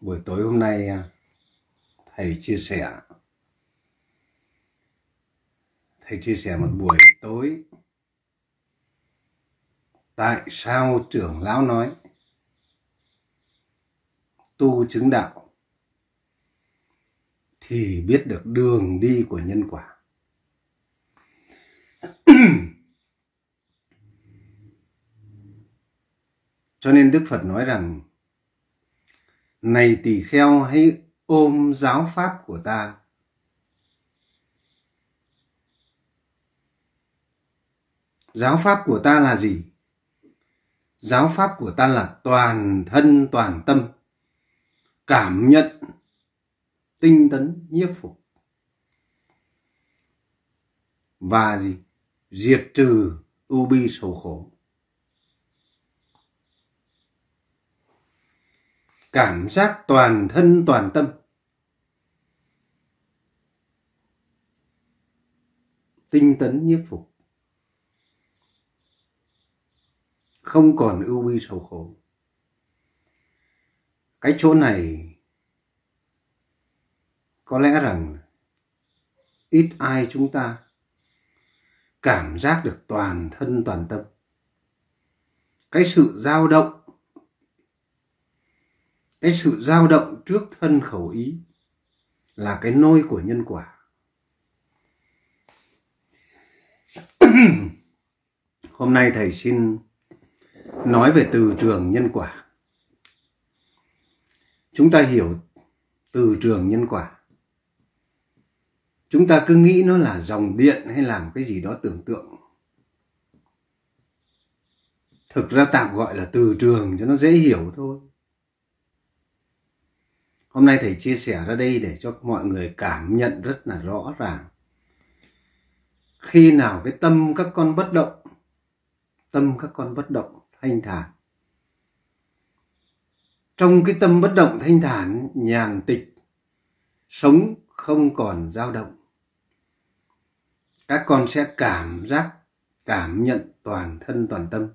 buổi tối hôm nay à, thầy chia sẻ. Thầy chia sẻ một buổi tối. Tại sao trưởng lão nói? Tu chứng đạo thì biết được đường đi của nhân quả. Cho nên đức phật nói rằng này tỳ kheo, hãy ôm giáo pháp của ta. Giáo pháp của ta là gì? Giáo pháp của ta là toàn thân, toàn tâm, cảm nhận, tinh tấn, nhiếp phục. Và gì? Diệt trừ ưu bi sầu khổ. Cảm giác toàn thân, toàn tâm. Tinh tấn nhiếp phục. Không còn ưu bi sầu khổ. Cái chỗ này có lẽ rằng ít ai chúng ta cảm giác được toàn thân, toàn tâm. Cái sự dao động cái sự dao động trước thân khẩu ý là cái nôi của nhân quả. Hôm nay thầy xin nói về từ trường nhân quả. Chúng ta hiểu từ trường nhân quả. Chúng ta cứ nghĩ nó là dòng điện hay làm cái gì đó tưởng tượng. Thực ra tạm gọi là từ trường cho nó dễ hiểu thôi hôm nay thầy chia sẻ ra đây để cho mọi người cảm nhận rất là rõ ràng. Khi nào cái tâm các con bất động, tâm các con bất động, thanh thản. Trong cái tâm bất động, thanh thản, nhàn tịch, sống không còn dao động. Các con sẽ cảm giác, cảm nhận toàn thân, toàn tâm.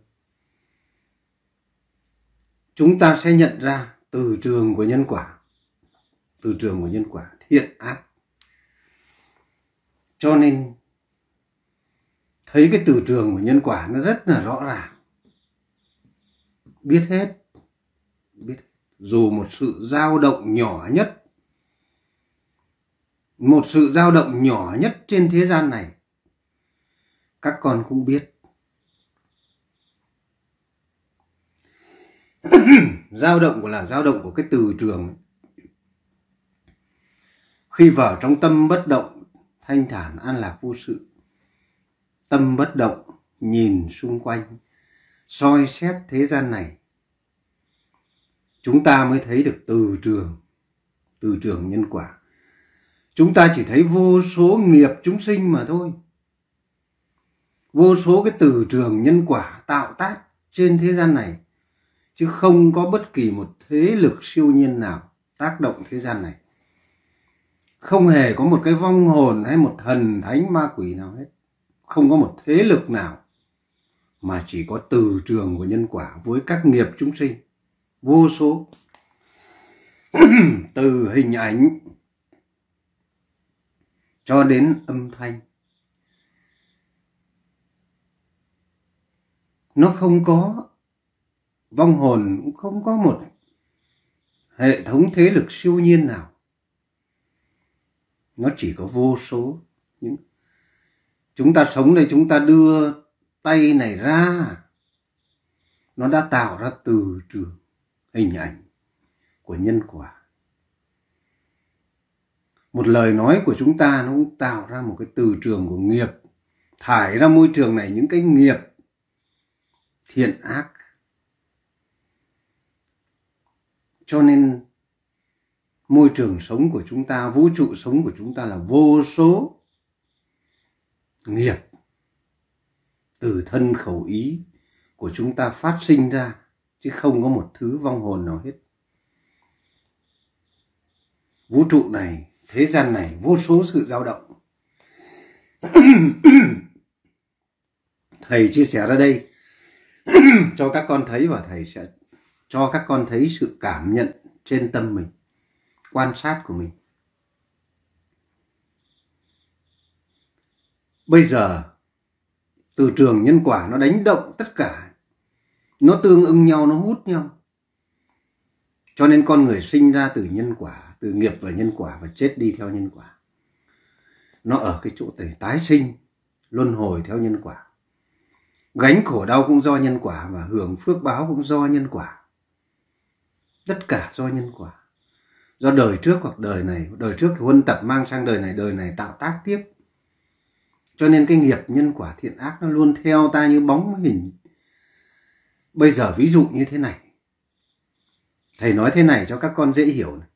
Chúng ta sẽ nhận ra từ trường của nhân quả từ trường của nhân quả, thiện ác. Cho nên, thấy cái từ trường của nhân quả nó rất là rõ ràng. Biết hết, biết dù một sự dao động nhỏ nhất, một sự dao động nhỏ nhất trên thế gian này, các con cũng biết. Dao động của là dao động của cái từ trường khi vào trong tâm bất động, thanh thản an lạc vô sự. Tâm bất động, nhìn xung quanh, soi xét thế gian này. Chúng ta mới thấy được từ trường từ trường nhân quả. Chúng ta chỉ thấy vô số nghiệp chúng sinh mà thôi. Vô số cái từ trường nhân quả tạo tác trên thế gian này, chứ không có bất kỳ một thế lực siêu nhiên nào tác động thế gian này không hề có một cái vong hồn hay một thần thánh ma quỷ nào hết. Không có một thế lực nào mà chỉ có từ trường của nhân quả với các nghiệp chúng sinh. Vô số. Từ hình ảnh cho đến âm thanh. Nó không có vong hồn, cũng không có một hệ thống thế lực siêu nhiên nào nó chỉ có vô số những chúng ta sống đây, chúng ta đưa tay này ra. Nó đã tạo ra từ trường hình ảnh của nhân quả. Một lời nói của chúng ta nó cũng tạo ra một cái từ trường của nghiệp. Thải ra môi trường này những cái nghiệp thiện ác. Cho nên môi trường sống của chúng ta, vũ trụ sống của chúng ta là vô số nghiệp từ thân khẩu ý của chúng ta phát sinh ra, chứ không có một thứ vong hồn nào hết. Vũ trụ này, thế gian này, vô số sự dao động. Thầy chia sẻ ra đây, cho các con thấy và thầy sẽ cho các con thấy sự cảm nhận trên tâm mình quan sát của mình. Bây giờ, từ trường nhân quả nó đánh động tất cả, nó tương ưng nhau, nó hút nhau. Cho nên con người sinh ra từ nhân quả, từ nghiệp và nhân quả và chết đi theo nhân quả. Nó ở cái chỗ để tái sinh, luân hồi theo nhân quả. Gánh khổ đau cũng do nhân quả và hưởng phước báo cũng do nhân quả. Tất cả do nhân quả do đời trước hoặc đời này, đời trước thì huân tập mang sang đời này đời này tạo tác tiếp. Cho nên cái nghiệp nhân quả thiện ác nó luôn theo ta như bóng hình. Bây giờ ví dụ như thế này. Thầy nói thế này cho các con dễ hiểu này.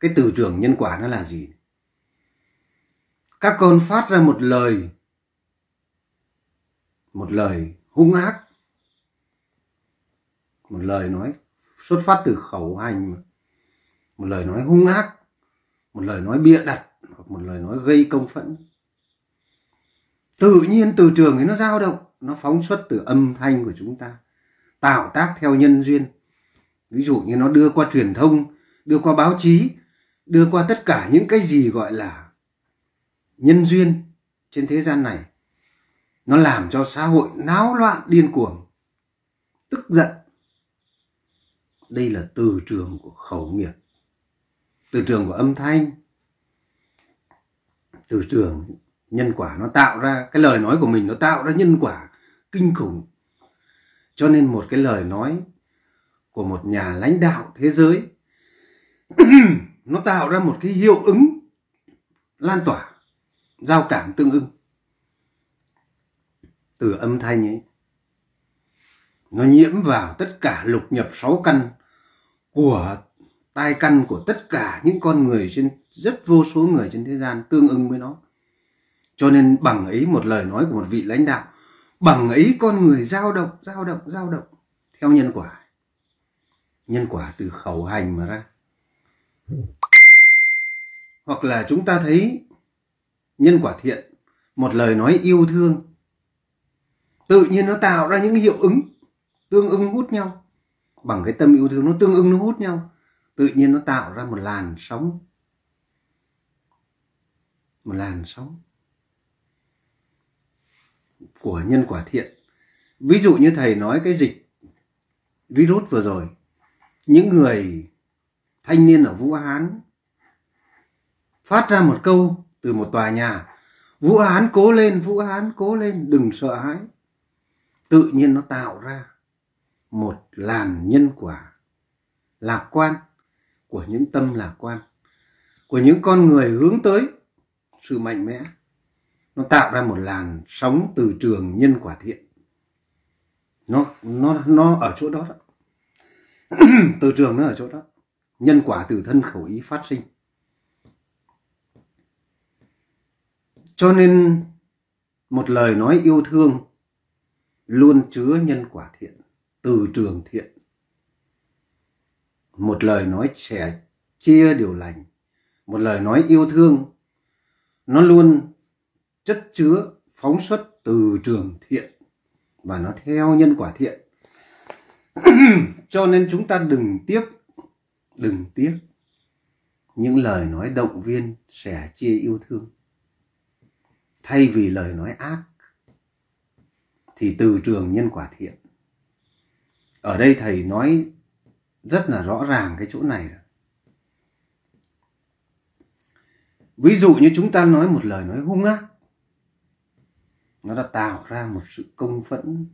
cái từ trường nhân quả nó là gì các con phát ra một lời một lời hung ác. Một lời nói xuất phát từ khẩu hành một lời nói hung ác, một lời nói bịa đặt, hoặc một lời nói gây công phẫn. Tự nhiên từ trường ấy nó dao động, nó phóng xuất từ âm thanh của chúng ta, tạo tác theo nhân duyên. Ví dụ như nó đưa qua truyền thông, đưa qua báo chí, đưa qua tất cả những cái gì gọi là nhân duyên trên thế gian này, nó làm cho xã hội náo loạn điên cuồng, tức giận. Đây là từ trường của khẩu nghiệp từ trường của âm thanh, từ trường nhân quả nó tạo ra, cái lời nói của mình nó tạo ra nhân quả kinh khủng. Cho nên một cái lời nói của một nhà lãnh đạo thế giới nó tạo ra một cái hiệu ứng lan tỏa, giao cảm tương ưng. Từ âm thanh ấy, nó nhiễm vào tất cả lục nhập sáu căn của tai căn của tất cả những con người trên, rất vô số người trên thế gian tương ưng với nó. Cho nên bằng ấy, một lời nói của một vị lãnh đạo, bằng ấy con người dao động dao động dao động theo nhân quả. Nhân quả từ khẩu hành mà ra. Hoặc là chúng ta thấy nhân quả thiện, một lời nói yêu thương, tự nhiên nó tạo ra những hiệu ứng tương ưng hút nhau. Bằng cái tâm yêu thương nó tương ưng nó hút nhau tự nhiên nó tạo ra một làn sóng. Một làn sóng của nhân quả thiện. Ví dụ như thầy nói cái dịch virus vừa rồi, những người thanh niên ở vũ hán phát ra một câu từ một tòa nhà, vũ hán cố lên, vũ hán cố lên, đừng sợ hãi. Tự nhiên nó tạo ra một làn nhân quả lạc quan của những tâm lạc quan của những con người hướng tới sự mạnh mẽ. Nó tạo ra một làn sóng từ trường nhân quả thiện. Nó nó nó ở chỗ đó, đó. từ trường nó ở chỗ đó. Nhân quả từ thân khẩu ý phát sinh. Cho nên một lời nói yêu thương luôn chứa nhân quả thiện từ trường thiện một lời nói sẻ chia điều lành. Một lời nói yêu thương, nó luôn chất chứa, phóng xuất từ trường thiện và nó theo nhân quả thiện. Cho nên chúng ta đừng tiếc đừng tiếc. Những lời nói động viên sẻ chia yêu thương. Thay vì lời nói ác, thì từ trường nhân quả thiện. Ở đây thầy nói rất là rõ ràng cái chỗ này ví dụ như chúng ta nói một lời nói hung ác nó đã tạo ra một sự công phẫn,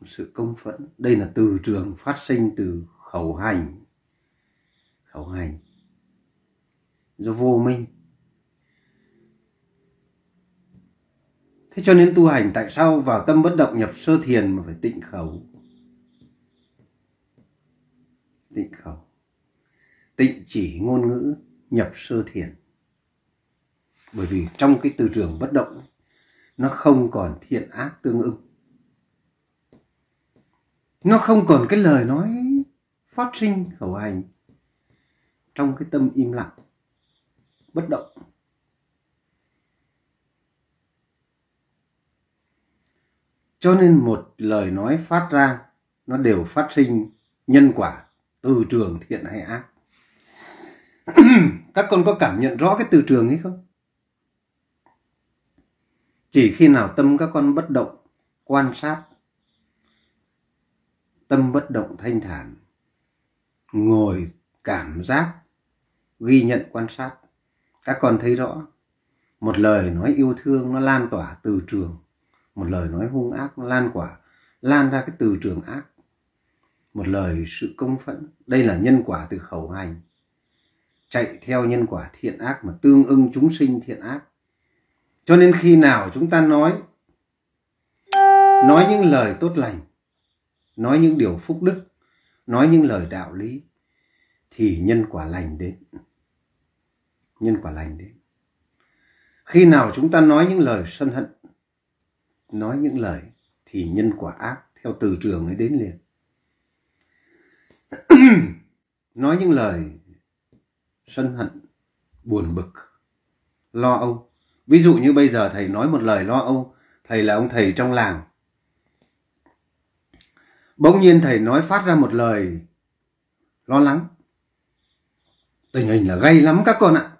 một sự công phẫn. Đây là từ trường phát sinh từ khẩu hành. Khẩu hành. Do vô minh. Thế cho nên tu hành tại sao vào tâm bất động nhập sơ thiền mà phải tịnh khẩu? Tịnh khẩu tịnh chỉ ngôn ngữ, nhập sơ thiền. Bởi vì trong cái từ trường bất động nó không còn thiện ác tương ưng nó không còn cái lời nói phát sinh khẩu hành trong cái tâm im lặng, bất động. Cho nên một lời nói phát ra, nó đều phát sinh nhân quả từ trường thiện hay ác. Các con có cảm nhận rõ cái từ trường ấy không? Chỉ khi nào tâm các con bất động, quan sát, tâm bất động thanh thản, ngồi cảm giác, ghi nhận quan sát, các con thấy rõ. Một lời nói yêu thương nó lan tỏa từ trường, một lời nói hung ác nó lan quả, lan ra cái từ trường ác một lời sự công phẫn. Đây là nhân quả từ khẩu hành. Chạy theo nhân quả thiện ác mà tương ưng chúng sinh thiện ác. Cho nên khi nào chúng ta nói nói những lời tốt lành, nói những điều phúc đức, nói những lời đạo lý, thì nhân quả lành đến. Nhân quả lành đến. Khi nào chúng ta nói những lời sân hận, nói những lời, thì nhân quả ác theo từ trường ấy đến liền. nói những lời sân hận, buồn bực, lo âu. Ví dụ như bây giờ thầy nói một lời lo âu, thầy là ông thầy trong làng. Bỗng nhiên thầy nói phát ra một lời lo lắng. Tình hình là gay lắm các con ạ.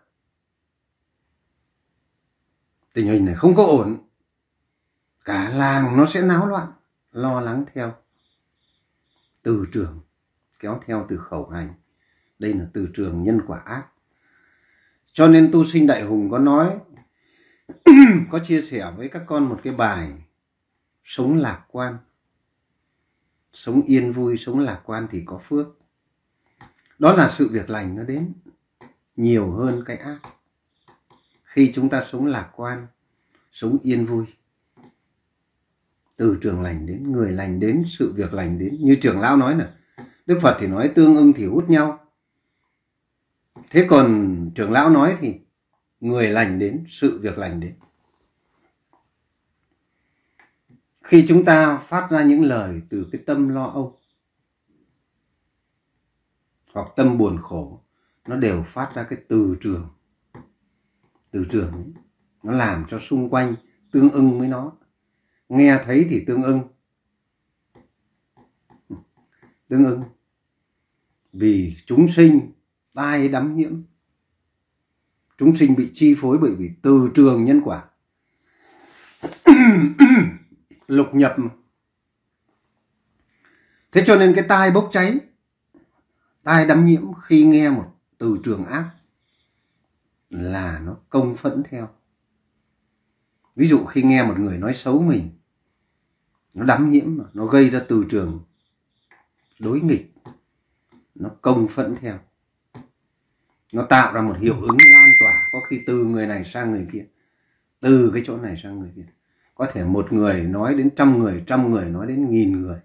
Tình hình này không có ổn. Cả làng nó sẽ náo loạn, lo lắng theo. Từ trường kéo theo từ khẩu hành. Đây là từ trường nhân quả ác. Cho nên tu sinh đại hùng có nói, có chia sẻ với các con một cái bài, sống lạc quan. Sống yên vui, sống lạc quan thì có phước. Đó là sự việc lành nó đến nhiều hơn cái ác. Khi chúng ta sống lạc quan, sống yên vui, từ trường lành đến, người lành đến, sự việc lành đến. Như trưởng lão nói là đức phật thì nói tương ưng thì hút nhau. Thế còn trưởng lão nói thì người lành đến sự việc lành đến. Khi chúng ta phát ra những lời từ cái tâm lo âu hoặc tâm buồn khổ nó đều phát ra cái từ trường. Từ trường ấy, nó làm cho xung quanh tương ưng với nó. Nghe thấy thì tương ưng. Tương ưng vì chúng sinh tai đắm nhiễm. Chúng sinh bị chi phối bởi vì từ trường nhân quả. Lục nhập. Thế cho nên cái tai bốc cháy, tai đắm nhiễm khi nghe một từ trường ác là nó công phẫn theo. Ví dụ khi nghe một người nói xấu mình, nó đắm nhiễm mà, nó gây ra từ trường đối nghịch nó công phẫn theo. Nó tạo ra một hiệu ứng lan tỏa, có khi từ người này sang người kia, từ cái chỗ này sang người kia. Có thể một người nói đến trăm người trăm người nói đến nghìn người.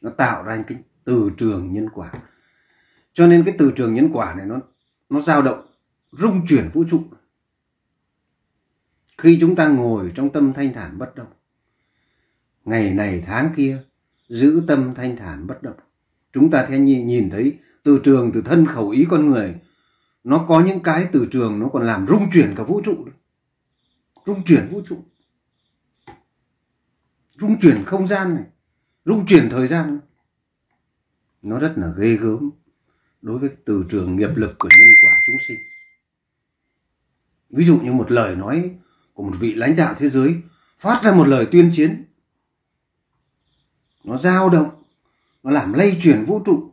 Nó tạo ra cái từ trường nhân quả. Cho nên cái từ trường nhân quả này nó nó dao động, rung chuyển vũ trụ. Khi chúng ta ngồi trong tâm thanh thản bất động, ngày này tháng kia, giữ tâm thanh thản bất động chúng ta sẽ nhìn thấy từ trường, từ thân khẩu ý con người, nó có những cái từ trường nó còn làm rung chuyển cả vũ trụ rung chuyển vũ trụ. Rung chuyển không gian này. Rung chuyển thời gian. Nó rất là ghê gớm đối với từ trường nghiệp lực của nhân quả chúng sinh. Ví dụ như một lời nói của một vị lãnh đạo thế giới, phát ra một lời tuyên chiến. Nó dao động nó làm lây chuyển vũ trụ,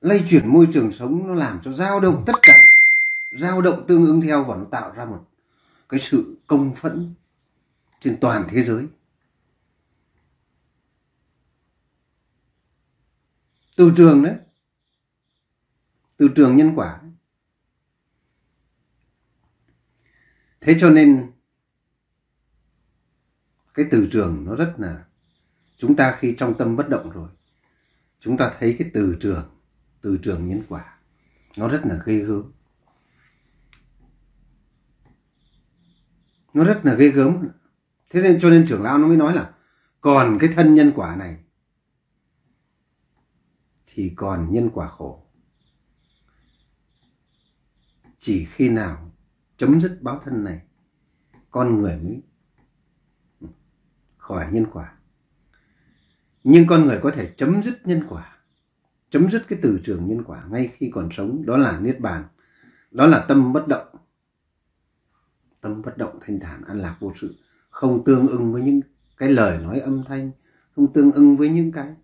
lây chuyển môi trường sống, nó làm cho dao động tất cả. Dao động tương ứng theo và nó tạo ra một cái sự công phẫn trên toàn thế giới. Từ trường đấy, từ trường nhân quả. Thế cho nên, cái từ trường nó rất là, chúng ta khi trong tâm bất động rồi chúng ta thấy cái từ trường từ trường nhân quả. Nó rất là ghê gớm. Nó rất là ghê gớm. Thế nên cho nên trưởng lão nó mới nói là, còn cái thân nhân quả này, thì còn nhân quả khổ. Chỉ khi nào chấm dứt báo thân này, con người mới khỏi nhân quả nhưng con người có thể chấm dứt nhân quả, chấm dứt cái từ trường nhân quả ngay khi còn sống. Đó là niết bàn, đó là tâm bất động. Tâm bất động thanh thản, an lạc vô sự, không tương ưng với những cái lời nói âm thanh, không tương ưng với những cái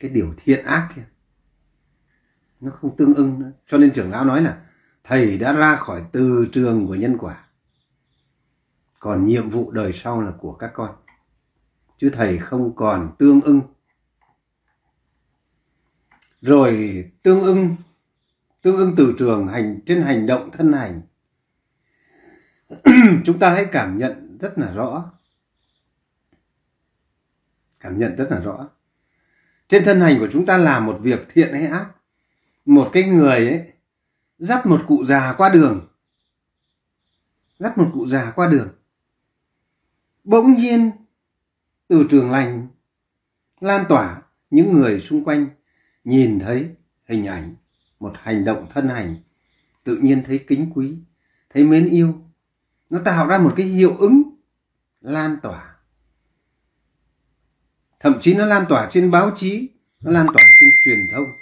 cái điều thiện ác kia. Nó không tương ưng nữa. Cho nên trưởng lão nói là thầy đã ra khỏi từ trường của nhân quả. Còn nhiệm vụ đời sau là của các con chứ thầy không còn tương ưng. Rồi tương ưng tương ưng từ trường hành, trên hành động thân hành. Chúng ta hãy cảm nhận rất là rõ. Cảm nhận rất là rõ. Trên thân hành của chúng ta làm một việc thiện hay ác? Một cái người ấy, dắt một cụ già qua đường. Dắt một cụ già qua đường. Bỗng nhiên từ trường lành, lan tỏa những người xung quanh, nhìn thấy hình ảnh, một hành động thân hành, tự nhiên thấy kính quý, thấy mến yêu. Nó tạo ra một cái hiệu ứng lan tỏa. Thậm chí nó lan tỏa trên báo chí, nó lan tỏa trên truyền thông.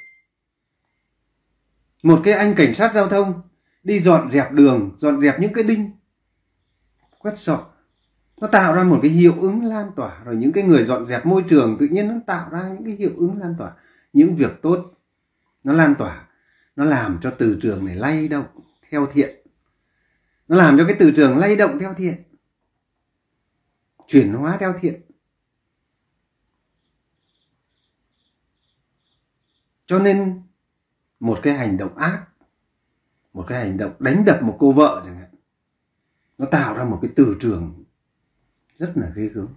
Một cái anh cảnh sát giao thông đi dọn dẹp đường, dọn dẹp những cái đinh, quét dọn nó tạo ra một cái hiệu ứng lan tỏa, rồi những cái người dọn dẹp môi trường tự nhiên nó tạo ra những cái hiệu ứng lan tỏa. Những việc tốt, nó lan tỏa, nó làm cho từ trường này lay động, theo thiện. Nó làm cho cái từ trường lay động theo thiện, chuyển hóa theo thiện. Cho nên một cái hành động ác, một cái hành động đánh đập một cô vợ chẳng hạn, nó tạo ra một cái từ trường rất là ghê gớm.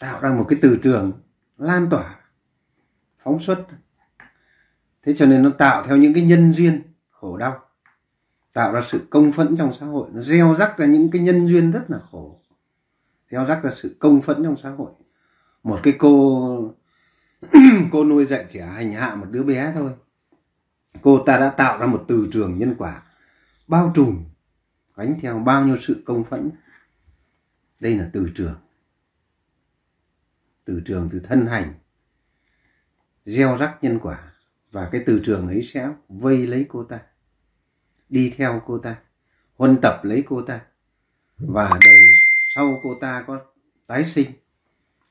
Tạo ra một cái từ trường lan tỏa, phóng xuất. Thế cho nên nó tạo theo những cái nhân duyên khổ đau. Tạo ra sự công phẫn trong xã hội. Nó gieo rắc ra những cái nhân duyên rất là khổ. Gieo rắc ra sự công phẫn trong xã hội. Một cái cô cô nuôi dạy trẻ hành hạ một đứa bé thôi. Cô ta đã tạo ra một từ trường nhân quả bao trùm, gánh theo bao nhiêu sự công phẫn đây là từ trường. Từ trường từ thân hành, gieo rắc nhân quả. Và cái từ trường ấy sẽ vây lấy cô ta, đi theo cô ta, huân tập lấy cô ta. Và đời sau cô ta có tái sinh,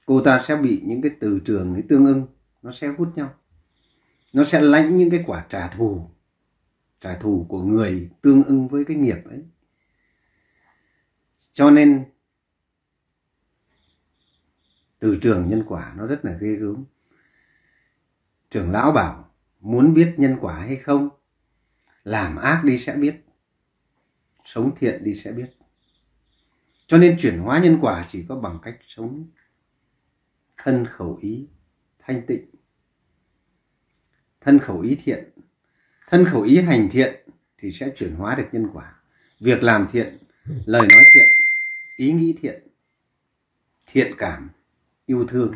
cô ta sẽ bị những cái từ trường ấy tương ưng, nó sẽ hút nhau. Nó sẽ lãnh những cái quả trả thù trả thù của người tương ưng với cái nghiệp ấy. Cho nên từ trường nhân quả nó rất là ghê gớm. Trưởng lão bảo, muốn biết nhân quả hay không, làm ác đi sẽ biết, sống thiện đi sẽ biết. Cho nên chuyển hóa nhân quả chỉ có bằng cách sống thân khẩu ý, thanh tịnh. Thân khẩu ý thiện, thân khẩu ý hành thiện thì sẽ chuyển hóa được nhân quả. Việc làm thiện, lời nói thiện, ý nghĩ thiện thiện cảm yêu thương.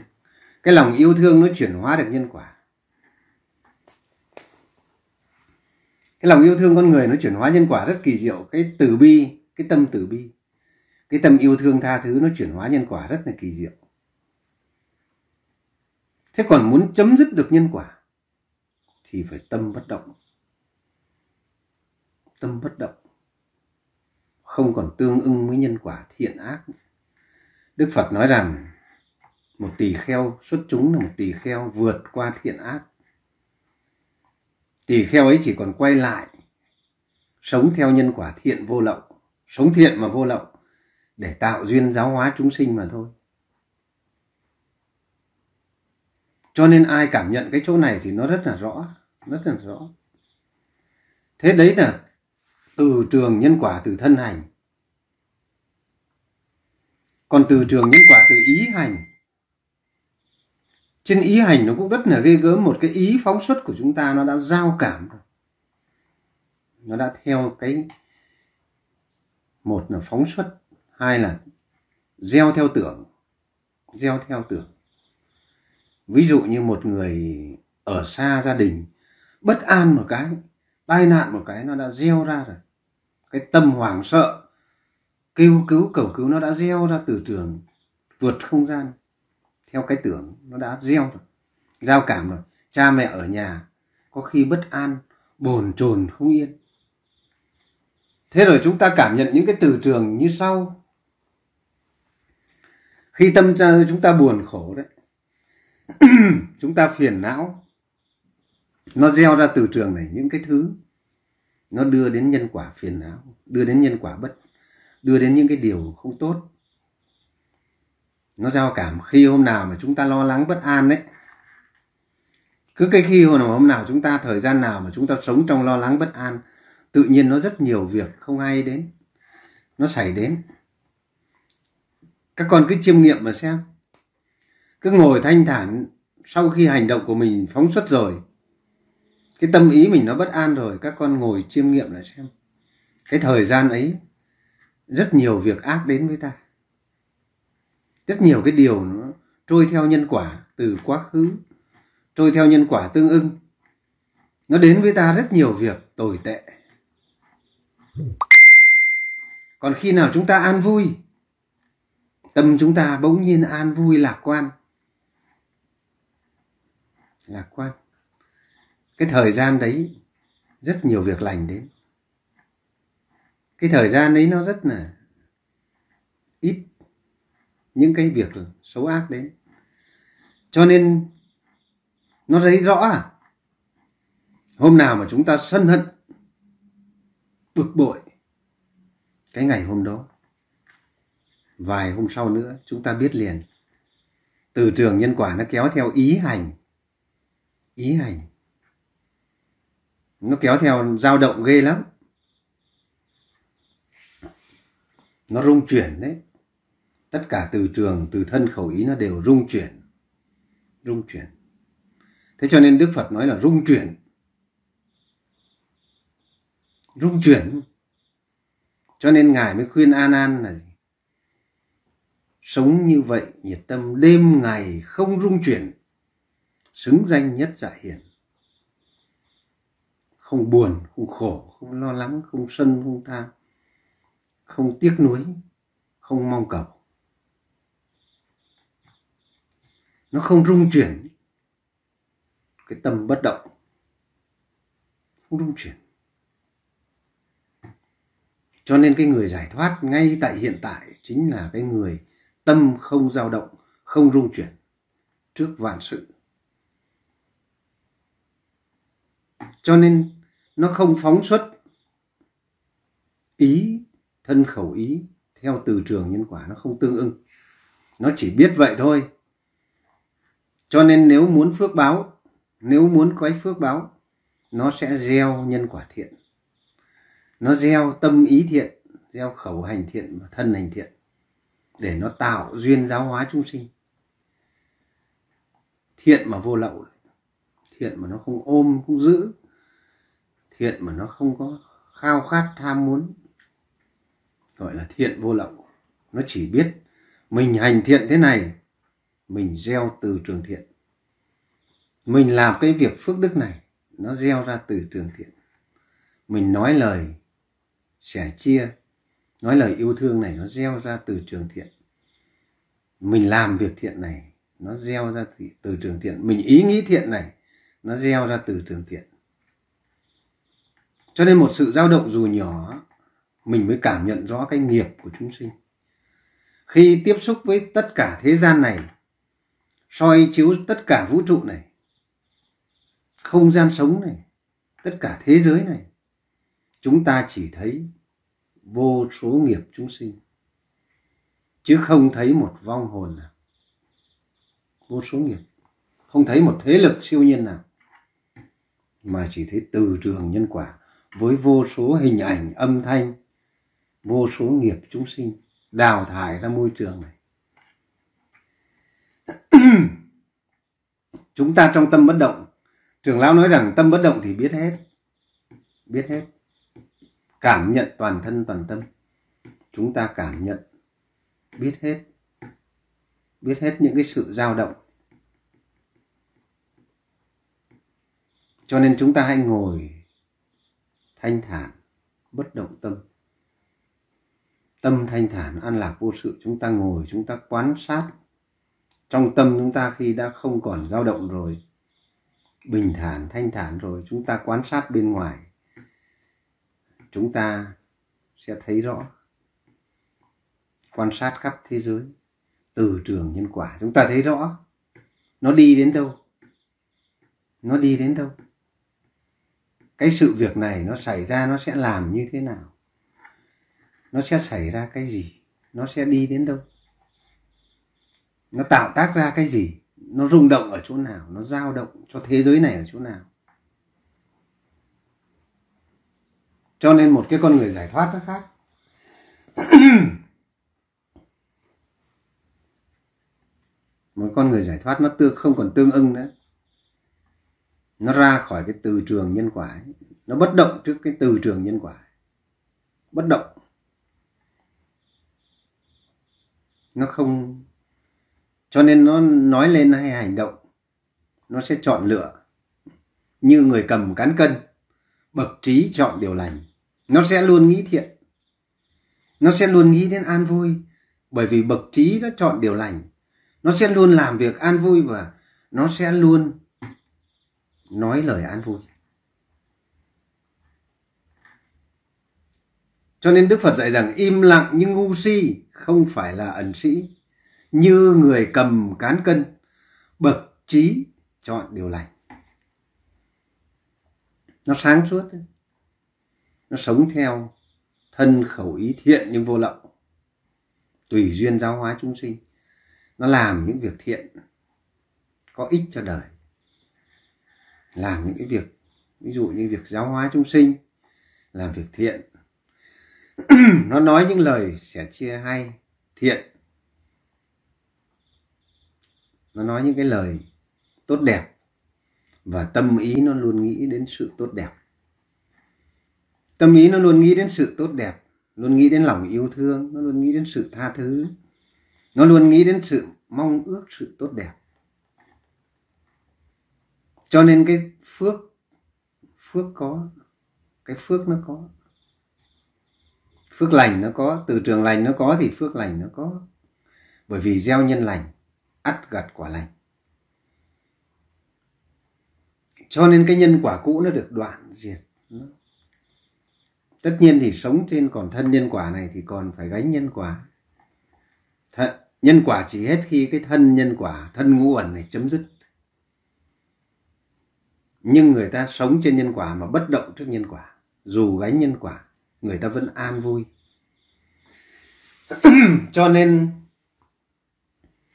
Cái lòng yêu thương nó chuyển hóa được nhân quả. Cái lòng yêu thương con người nó chuyển hóa nhân quả rất kỳ diệu. Cái từ bi, cái tâm từ bi, cái tâm yêu thương tha thứ nó chuyển hóa nhân quả rất là kỳ diệu. Thế còn muốn chấm dứt được nhân quả thì phải tâm bất động. Tâm bất động. Không còn tương ưng với nhân quả thiện ác. Đức phật nói rằng một tỳ kheo xuất chúng là một tỳ kheo vượt qua thiện ác. Tỳ kheo ấy chỉ còn quay lại, sống theo nhân quả thiện vô lậu, sống thiện mà vô lậu, để tạo duyên giáo hóa chúng sinh mà thôi. Cho nên ai cảm nhận cái chỗ này thì nó rất là rõ, rất là rõ. Thế đấy là từ trường nhân quả từ thân hành. Còn từ trường nhân quả từ ý hành trên ý hành nó cũng rất là ghê gớm, một cái ý phóng xuất của chúng ta nó đã giao cảm rồi. Nó đã theo cái, một là phóng xuất, hai là gieo theo tưởng, gieo theo tưởng. Ví dụ như một người ở xa gia đình, bất an một cái, tai nạn một cái nó đã gieo ra rồi. Cái tâm hoảng sợ, kêu cứu, cầu cứu nó đã gieo ra từ trường, vượt không gian theo cái tưởng, nó đã gieo rồi, giao cảm rồi. Cha mẹ ở nhà, có khi bất an, bồn chồn, không yên. Thế rồi chúng ta cảm nhận những cái từ trường như sau. Khi tâm chúng ta buồn khổ đấy, chúng ta phiền não, nó gieo ra từ trường này những cái thứ, nó đưa đến nhân quả phiền não, đưa đến nhân quả bất, đưa đến những cái điều không tốt nó giao cảm khi hôm nào mà chúng ta lo lắng bất an đấy cứ cái khi hôm nào hôm nào chúng ta, thời gian nào mà chúng ta sống trong lo lắng bất an, tự nhiên nó rất nhiều việc không ai đến. Nó xảy đến. Các con cứ chiêm nghiệm mà xem. Cứ ngồi thanh thản sau khi hành động của mình phóng xuất rồi. Cái tâm ý mình nó bất an rồi, các con ngồi chiêm nghiệm lại xem. Cái thời gian ấy, rất nhiều việc ác đến với ta rất nhiều cái điều nó trôi theo nhân quả từ quá khứ, trôi theo nhân quả tương ưng. Nó đến với ta rất nhiều việc tồi tệ. Còn khi nào chúng ta an vui, tâm chúng ta bỗng nhiên an vui, lạc quan. Lạc quan. Cái thời gian đấy, rất nhiều việc lành đến. Cái thời gian đấy nó rất là ít những cái việc xấu ác đến. Cho nên, nó thấy rõ à hôm nào mà chúng ta sân hận, bực bội cái ngày hôm đó, vài hôm sau nữa chúng ta biết liền. Từ trường nhân quả nó kéo theo ý hành ý hành. Nó kéo theo dao động ghê lắm. Nó rung chuyển đấy tất cả từ trường, từ thân khẩu ý nó đều rung chuyển. Rung chuyển. Thế cho nên đức phật nói là rung chuyển. Rung chuyển. Cho nên ngài mới khuyên an an là sống như vậy, nhiệt tâm đêm ngày không rung chuyển. Xứng danh nhất dạ hiền. Không buồn, không khổ, không lo lắng, không sân, không tham không tiếc nuối, không mong cầu. Nó không rung chuyển. Cái tâm bất động. Không rung chuyển. Cho nên cái người giải thoát ngay tại hiện tại chính là cái người tâm không dao động, không rung chuyển trước vạn sự. Cho nên nó không phóng xuất ý, thân khẩu ý theo từ trường nhân quả. Nó không tương ưng. Nó chỉ biết vậy thôi cho nên nếu muốn phước báo, nếu muốn có phước báo, nó sẽ gieo nhân quả thiện. Nó gieo tâm ý thiện, gieo khẩu hành thiện và thân hành thiện để nó tạo duyên giáo hóa chúng sinh. Thiện mà vô lậu, thiện mà nó không ôm, không giữ, thiện mà nó không có khao khát, tham muốn, gọi là thiện vô lậu. Nó chỉ biết mình hành thiện thế này mình gieo từ trường thiện. Mình làm cái việc phước đức này, nó gieo ra từ trường thiện. Mình nói lời sẻ chia, nói lời yêu thương này, nó gieo ra từ trường thiện. Mình làm việc thiện này, nó gieo ra từ trường thiện. Mình ý nghĩ thiện này, nó gieo ra từ trường thiện. Cho nên một sự dao động dù nhỏ, mình mới cảm nhận rõ cái nghiệp của chúng sinh. Khi tiếp xúc với tất cả thế gian này soi chiếu tất cả vũ trụ này, không gian sống này, tất cả thế giới này, chúng ta chỉ thấy vô số nghiệp chúng sinh, chứ không thấy một vong hồn nào. Vô số nghiệp, không thấy một thế lực siêu nhiên nào, mà chỉ thấy từ trường nhân quả với vô số hình ảnh âm thanh, vô số nghiệp chúng sinh đào thải ra môi trường này. chúng ta trong tâm bất động. Trường lão nói rằng tâm bất động thì biết hết. Biết hết. Cảm nhận toàn thân, toàn tâm. Chúng ta cảm nhận. Biết hết. Biết hết những cái sự dao động. Cho nên chúng ta hãy ngồi, thanh thản, bất động tâm. Tâm thanh thản, an lạc vô sự. Chúng ta ngồi, chúng ta quan sát trong tâm chúng ta khi đã không còn dao động rồi, bình thản, thanh thản rồi, chúng ta quan sát bên ngoài, chúng ta sẽ thấy rõ, quan sát khắp thế giới, từ trường nhân quả, chúng ta thấy rõ. Nó đi đến đâu? Nó đi đến đâu? Cái sự việc này nó xảy ra, nó sẽ làm như thế nào? Nó sẽ xảy ra cái gì? Nó sẽ đi đến đâu? Nó tạo tác ra cái gì? Nó rung động ở chỗ nào? Nó dao động cho thế giới này ở chỗ nào? Cho nên một cái con người giải thoát nó khác. Một con người giải thoát nó tương, không còn tương ưng nữa. Nó ra khỏi cái từ trường nhân quả ấy. nó bất động trước cái từ trường nhân quả bất động. Nó không cho nên nó nói lên hay hành động. Nó sẽ chọn lựa. Như người cầm cán cân, bậc trí chọn điều lành. Nó sẽ luôn nghĩ thiện. Nó sẽ luôn nghĩ đến an vui, bởi vì bậc trí nó chọn điều lành. Nó sẽ luôn làm việc an vui và nó sẽ luôn nói lời an vui. Cho nên đức phật dạy rằng, im lặng nhưng ngu si không phải là ẩn sĩ như người cầm cán cân, bậc trí chọn điều lành. Nó sáng suốt nó sống theo thân khẩu ý thiện nhưng vô lậu, tùy duyên giáo hóa chúng sinh. Nó làm những việc thiện, có ích cho đời. Làm những cái việc, ví dụ như việc giáo hóa chúng sinh, làm việc thiện. Nó nói những lời sẻ chia hay, thiện nó nói những cái lời tốt đẹp và tâm ý nó luôn nghĩ đến sự tốt đẹp. Tâm ý nó luôn nghĩ đến sự tốt đẹp, luôn nghĩ đến lòng yêu thương, nó luôn nghĩ đến sự tha thứ. Nó luôn nghĩ đến sự mong ước sự tốt đẹp. Cho nên cái phước phước có, cái phước nó có. Phước lành nó có, từ trường lành nó có thì phước lành nó có. Bởi vì gieo nhân lành ắt gặt quả lành. Cho nên cái nhân quả cũ nó được đoạn diệt. Tất nhiên thì sống trên còn thân nhân quả này thì còn phải gánh nhân quả. Thật, nhân quả chỉ hết khi cái thân nhân quả thân ngũ ẩn này chấm dứt. Nhưng người ta sống trên nhân quả mà bất động trước nhân quả dù gánh nhân quả người ta vẫn an vui. Cho nên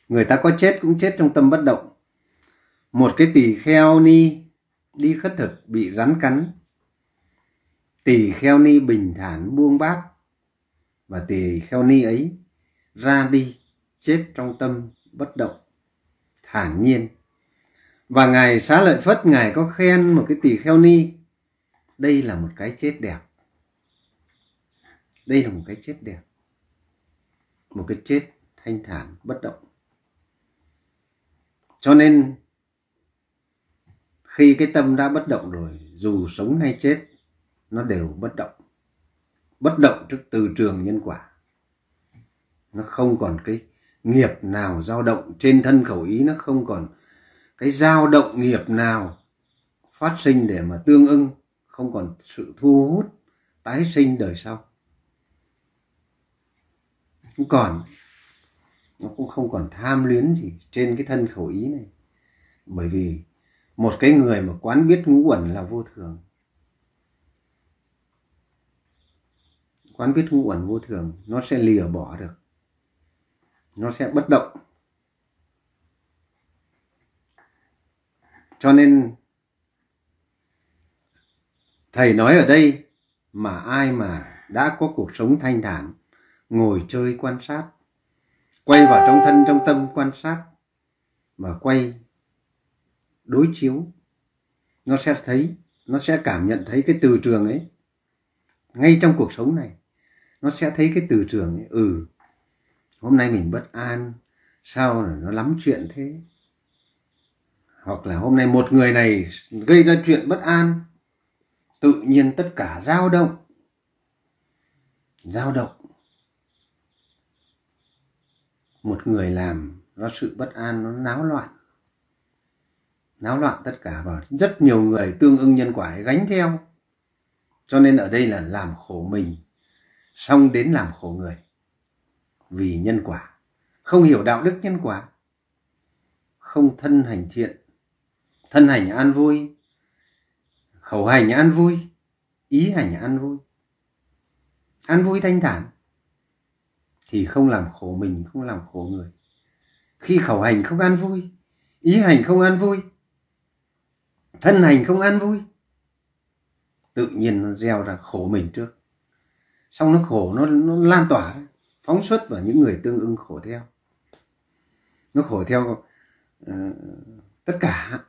người ta có chết cũng chết trong tâm bất động. Một cái tỳ kheo ni đi khất thực, bị rắn cắn. Tỳ kheo ni bình thản buông bát và tỳ kheo ni ấy ra đi, chết trong tâm bất động, thản nhiên. Và ngài xá lợi phất, ngài có khen một cái tỳ kheo ni, đây là một cái chết đẹp. Đây là một cái chết đẹp. Một cái chết thanh thản bất động cho nên, khi cái tâm đã bất động rồi, dù sống hay chết, nó đều bất động. Bất động trước từ trường nhân quả. Nó không còn cái nghiệp nào dao động trên thân khẩu ý, nó không còn cái dao động nghiệp nào phát sinh để mà tương ưng, không còn sự thu hút tái sinh đời sau. Không còn nó cũng không còn tham luyến gì trên cái thân khẩu ý này. Bởi vì một cái người mà quán biết ngũ uẩn là vô thường. Quán biết ngũ uẩn vô thường, nó sẽ lìa bỏ được. Nó sẽ bất động. Cho nên, thầy nói ở đây, mà ai mà đã có cuộc sống thanh thản, ngồi chơi quan sát quay vào trong thân, trong tâm quan sát mà quay đối chiếu, nó sẽ thấy, nó sẽ cảm nhận thấy cái từ trường ấy. Ngay trong cuộc sống này, nó sẽ thấy cái từ trường ấy. Ừ hôm nay mình bất an, sao là nó lắm chuyện thế? Hoặc là hôm nay một người này gây ra chuyện bất an, tự nhiên tất cả dao động dao động một người làm ra sự bất an, nó náo loạn. Náo loạn tất cả và rất nhiều người tương ưng nhân quả gánh theo. Cho nên ở đây là làm khổ mình, xong đến làm khổ người. Vì nhân quả, không hiểu đạo đức nhân quả, không thân hành thiện, thân hành an vui, khẩu hành an vui, ý hành an vui. An vui thanh thản thì không làm khổ mình không làm khổ người. Khi khẩu hành không an vui ý hành không an vui thân hành không an vui tự nhiên nó gieo ra khổ mình trước. Xong nó khổ nó, nó lan tỏa phóng xuất vào những người tương ưng khổ theo. Nó khổ theo uh, tất cả.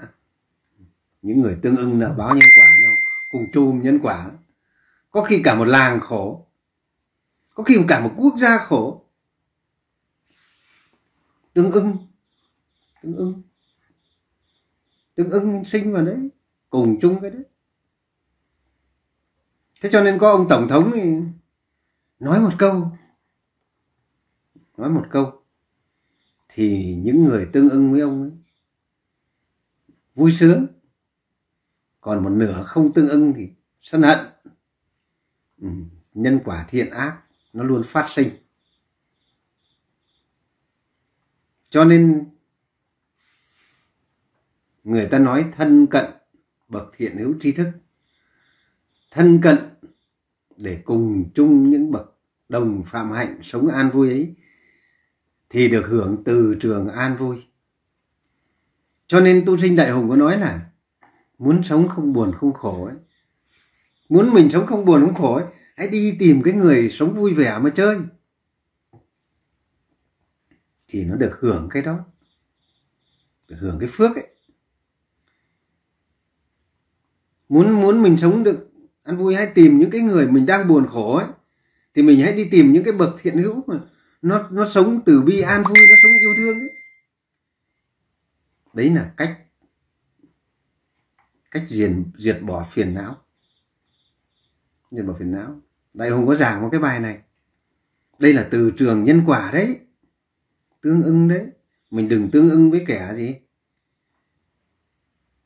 Những người tương ưng nợ báo nhân quả nhau cùng chùm nhân quả. Có khi cả một làng khổ có khi cả một quốc gia khổ. Tương ưng. Tương ưng. Tương ưng sinh vào đấy, cùng chung cái đấy. Thế cho nên có ông tổng thống thì nói một câu. Nói một câu. Thì những người tương ưng với ông ấy vui sướng. Còn một nửa không tương ưng thì sân hận. Ừ. nhân quả thiện ác nó luôn phát sinh. Cho nên, người ta nói thân cận bậc thiện hữu tri thức. Thân cận để cùng chung những bậc đồng phạm hạnh sống an vui ấy, thì được hưởng từ trường an vui. Cho nên tu sinh đại hùng có nói là muốn sống không buồn không khổ ấy. Muốn mình sống không buồn không khổ ấy hãy đi tìm cái người sống vui vẻ mà chơi. Thì nó được hưởng cái đó, được hưởng cái phước ấy. Muốn muốn mình sống được ăn vui, hãy tìm những cái người mình đang buồn khổ ấy. Thì mình hãy đi tìm những cái bậc thiện hữu mà nó nó sống từ bi an vui, nó sống yêu thương ấy. Đấy là cách cách diệt diệt bỏ phiền não nhân vào phiền não. Đại hùng có giảng một cái bài này. Đây là từ trường nhân quả đấy. Tương ưng đấy. Mình đừng tương ưng với kẻ gì.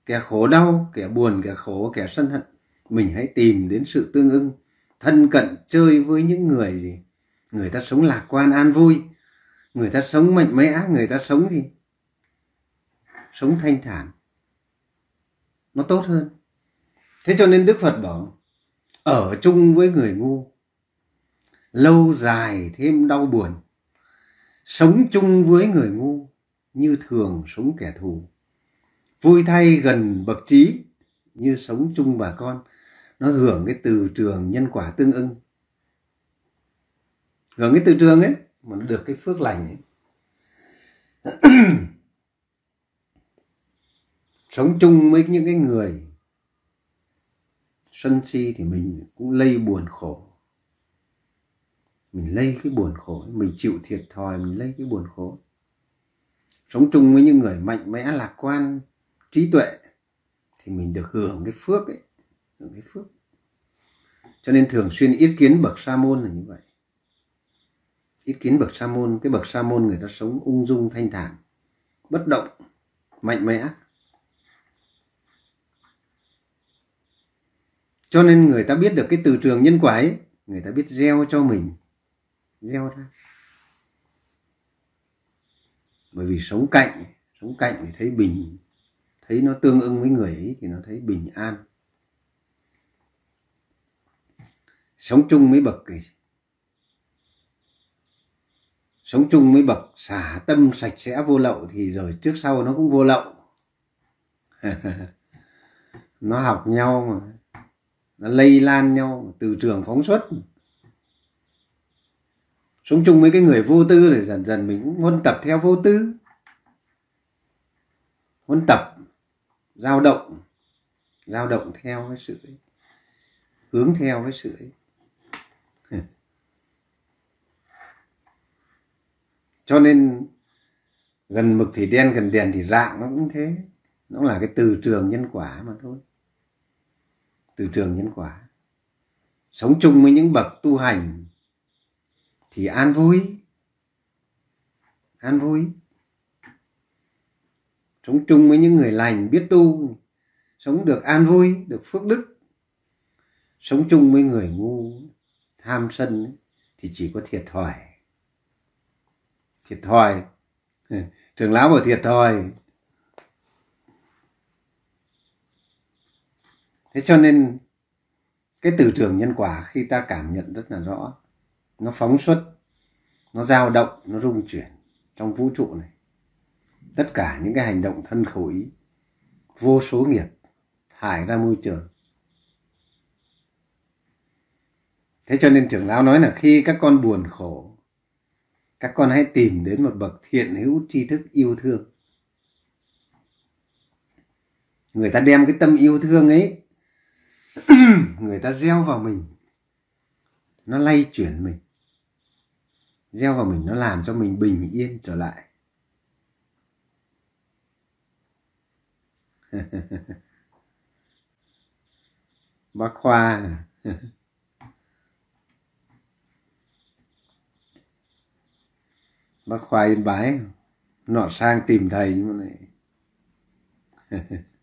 Kẻ khổ đau, kẻ buồn, kẻ khổ, kẻ sân hận. Mình hãy tìm đến sự tương ưng. Thân cận, chơi với những người gì? Người ta sống lạc quan, an vui. Người ta sống mạnh mẽ, người ta sống gì? Sống thanh thản. Nó tốt hơn. Thế cho nên đức phật bảo ở chung với người ngu. Lâu dài thêm đau buồn, sống chung với người ngu như thường sống kẻ thù. Vui thay gần bậc trí như sống chung bà con, nó hưởng cái từ trường nhân quả tương ưng. Hưởng cái từ trường ấy, mà nó được cái phước lành ấy. Sống chung với những cái người sân si thì mình cũng lây buồn khổ. Mình lây cái buồn khổ, mình chịu thiệt thòi, mình lây cái buồn khổ. Sống chung với những người mạnh mẽ, lạc quan, trí tuệ thì mình được hưởng cái phước ấy, hưởng cái phước. Cho nên thường xuyên ý kiến bậc sa môn là như vậy. Ý kiến bậc sa môn, cái bậc sa môn người ta sống ung dung, thanh thản, bất động, mạnh mẽ. Cho nên người ta biết được cái từ trường nhân quả ấy, người ta biết gieo cho mình, gieo ra. Bởi vì sống cạnh sống cạnh thì thấy bình, thấy nó tương ưng với người ấy thì nó thấy bình an. Sống chung với bậc sống chung với bậc xả tâm sạch sẽ vô lậu thì rồi trước sau nó cũng vô lậu. Nó học nhau mà nó lây lan nhau từ trường phóng xuất sống chung với cái người vô tư thì dần dần mình cũng huân tập theo vô tư huân tập dao động dao động theo cái sự ấy. hướng theo cái sự ấy. cho nên gần mực thì đen, gần đèn thì rạng, nó cũng thế nó là cái từ trường nhân quả mà thôi từ trường nhân quả. Sống chung với những bậc tu hành thì an vui an vui. Sống chung với những người lành biết tu, sống được an vui, được phước đức. Sống chung với người ngu, tham sân thì chỉ có thiệt thòi. Thiệt thòi. Ừ, trường lão bảo thiệt thòi. Thế cho nên cái từ trường nhân quả khi ta cảm nhận rất là rõ, nó phóng xuất, nó dao động, nó rung chuyển trong vũ trụ này. Tất cả những cái hành động thân khẩu ý, vô số nghiệp thải ra môi trường. Thế cho nên trưởng lão nói là khi các con buồn khổ, các con hãy tìm đến một bậc thiện hữu tri thức yêu thương. Người ta đem cái tâm yêu thương ấy người ta gieo vào mình, nó lay chuyển mình. Gieo vào mình nó làm cho mình bình yên trở lại. Bác khoa. Bác khoa yên bái, nọ sang tìm thầy nhưng mà này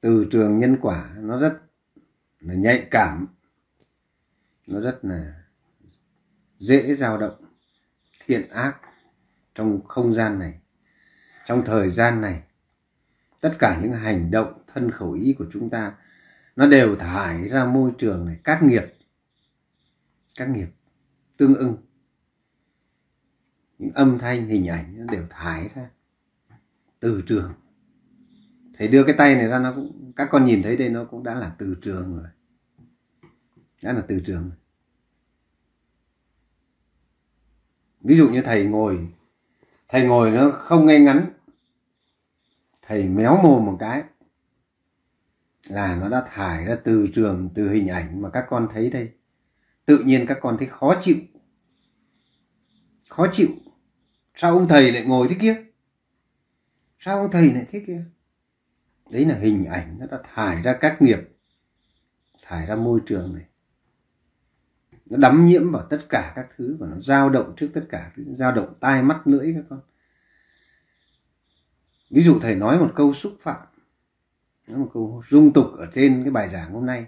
từ trường nhân quả, nó rất là nhạy cảm, nó rất là dễ dao động, thiện ác trong không gian này, trong thời gian này. Tất cả những hành động thân khẩu ý của chúng ta, nó đều thải ra môi trường này, các nghiệp các nghiệp tương ưng. Những âm thanh, hình ảnh nó đều thải ra từ trường thầy đưa cái tay này ra, nó cũng, các con nhìn thấy đây, nó cũng đã là từ trường rồi. Đã là từ trường ví dụ như thầy ngồi thầy ngồi nó không ngay ngắn. Thầy méo mồm một cái là nó đã thải ra từ trường, từ hình ảnh mà các con thấy đây. Tự nhiên các con thấy khó chịu. Khó chịu. Sao ông thầy lại ngồi thế kia? Sao ông thầy lại thế kia? Đấy là hình ảnh, nó đã thải ra các nghiệp, thải ra môi trường này. Nó đắm nhiễm vào tất cả các thứ và nó dao động trước tất cả thứ, dao động tai mắt lưỡi các con. Ví dụ thầy nói một câu xúc phạm, nói một câu dung tục ở trên cái bài giảng hôm nay.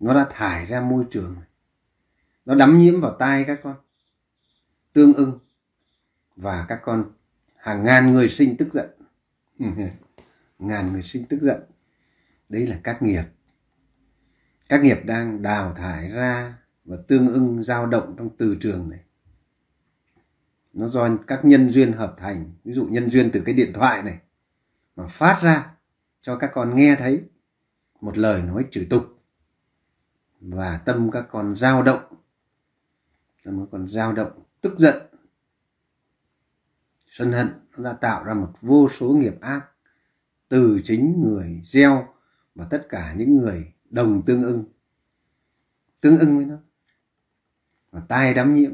Nó đã thải ra môi trường nó đắm nhiễm vào tai các con tương ưng và các con hàng ngàn người sinh tức giận. Ừ. ngàn người sinh tức giận. Đấy là các nghiệp. Các nghiệp đang đào thải ra và tương ưng, dao động trong từ trường này. Nó do các nhân duyên hợp thành. Ví dụ nhân duyên từ cái điện thoại này mà phát ra cho các con nghe thấy một lời nói chửi tục và tâm các con dao động. Tâm các con dao động, tức giận, sân hận nó đã tạo ra một vô số nghiệp ác, từ chính người gieo và tất cả những người đồng tương ưng. Tương ưng với nó. Và tai đắm nhiễm,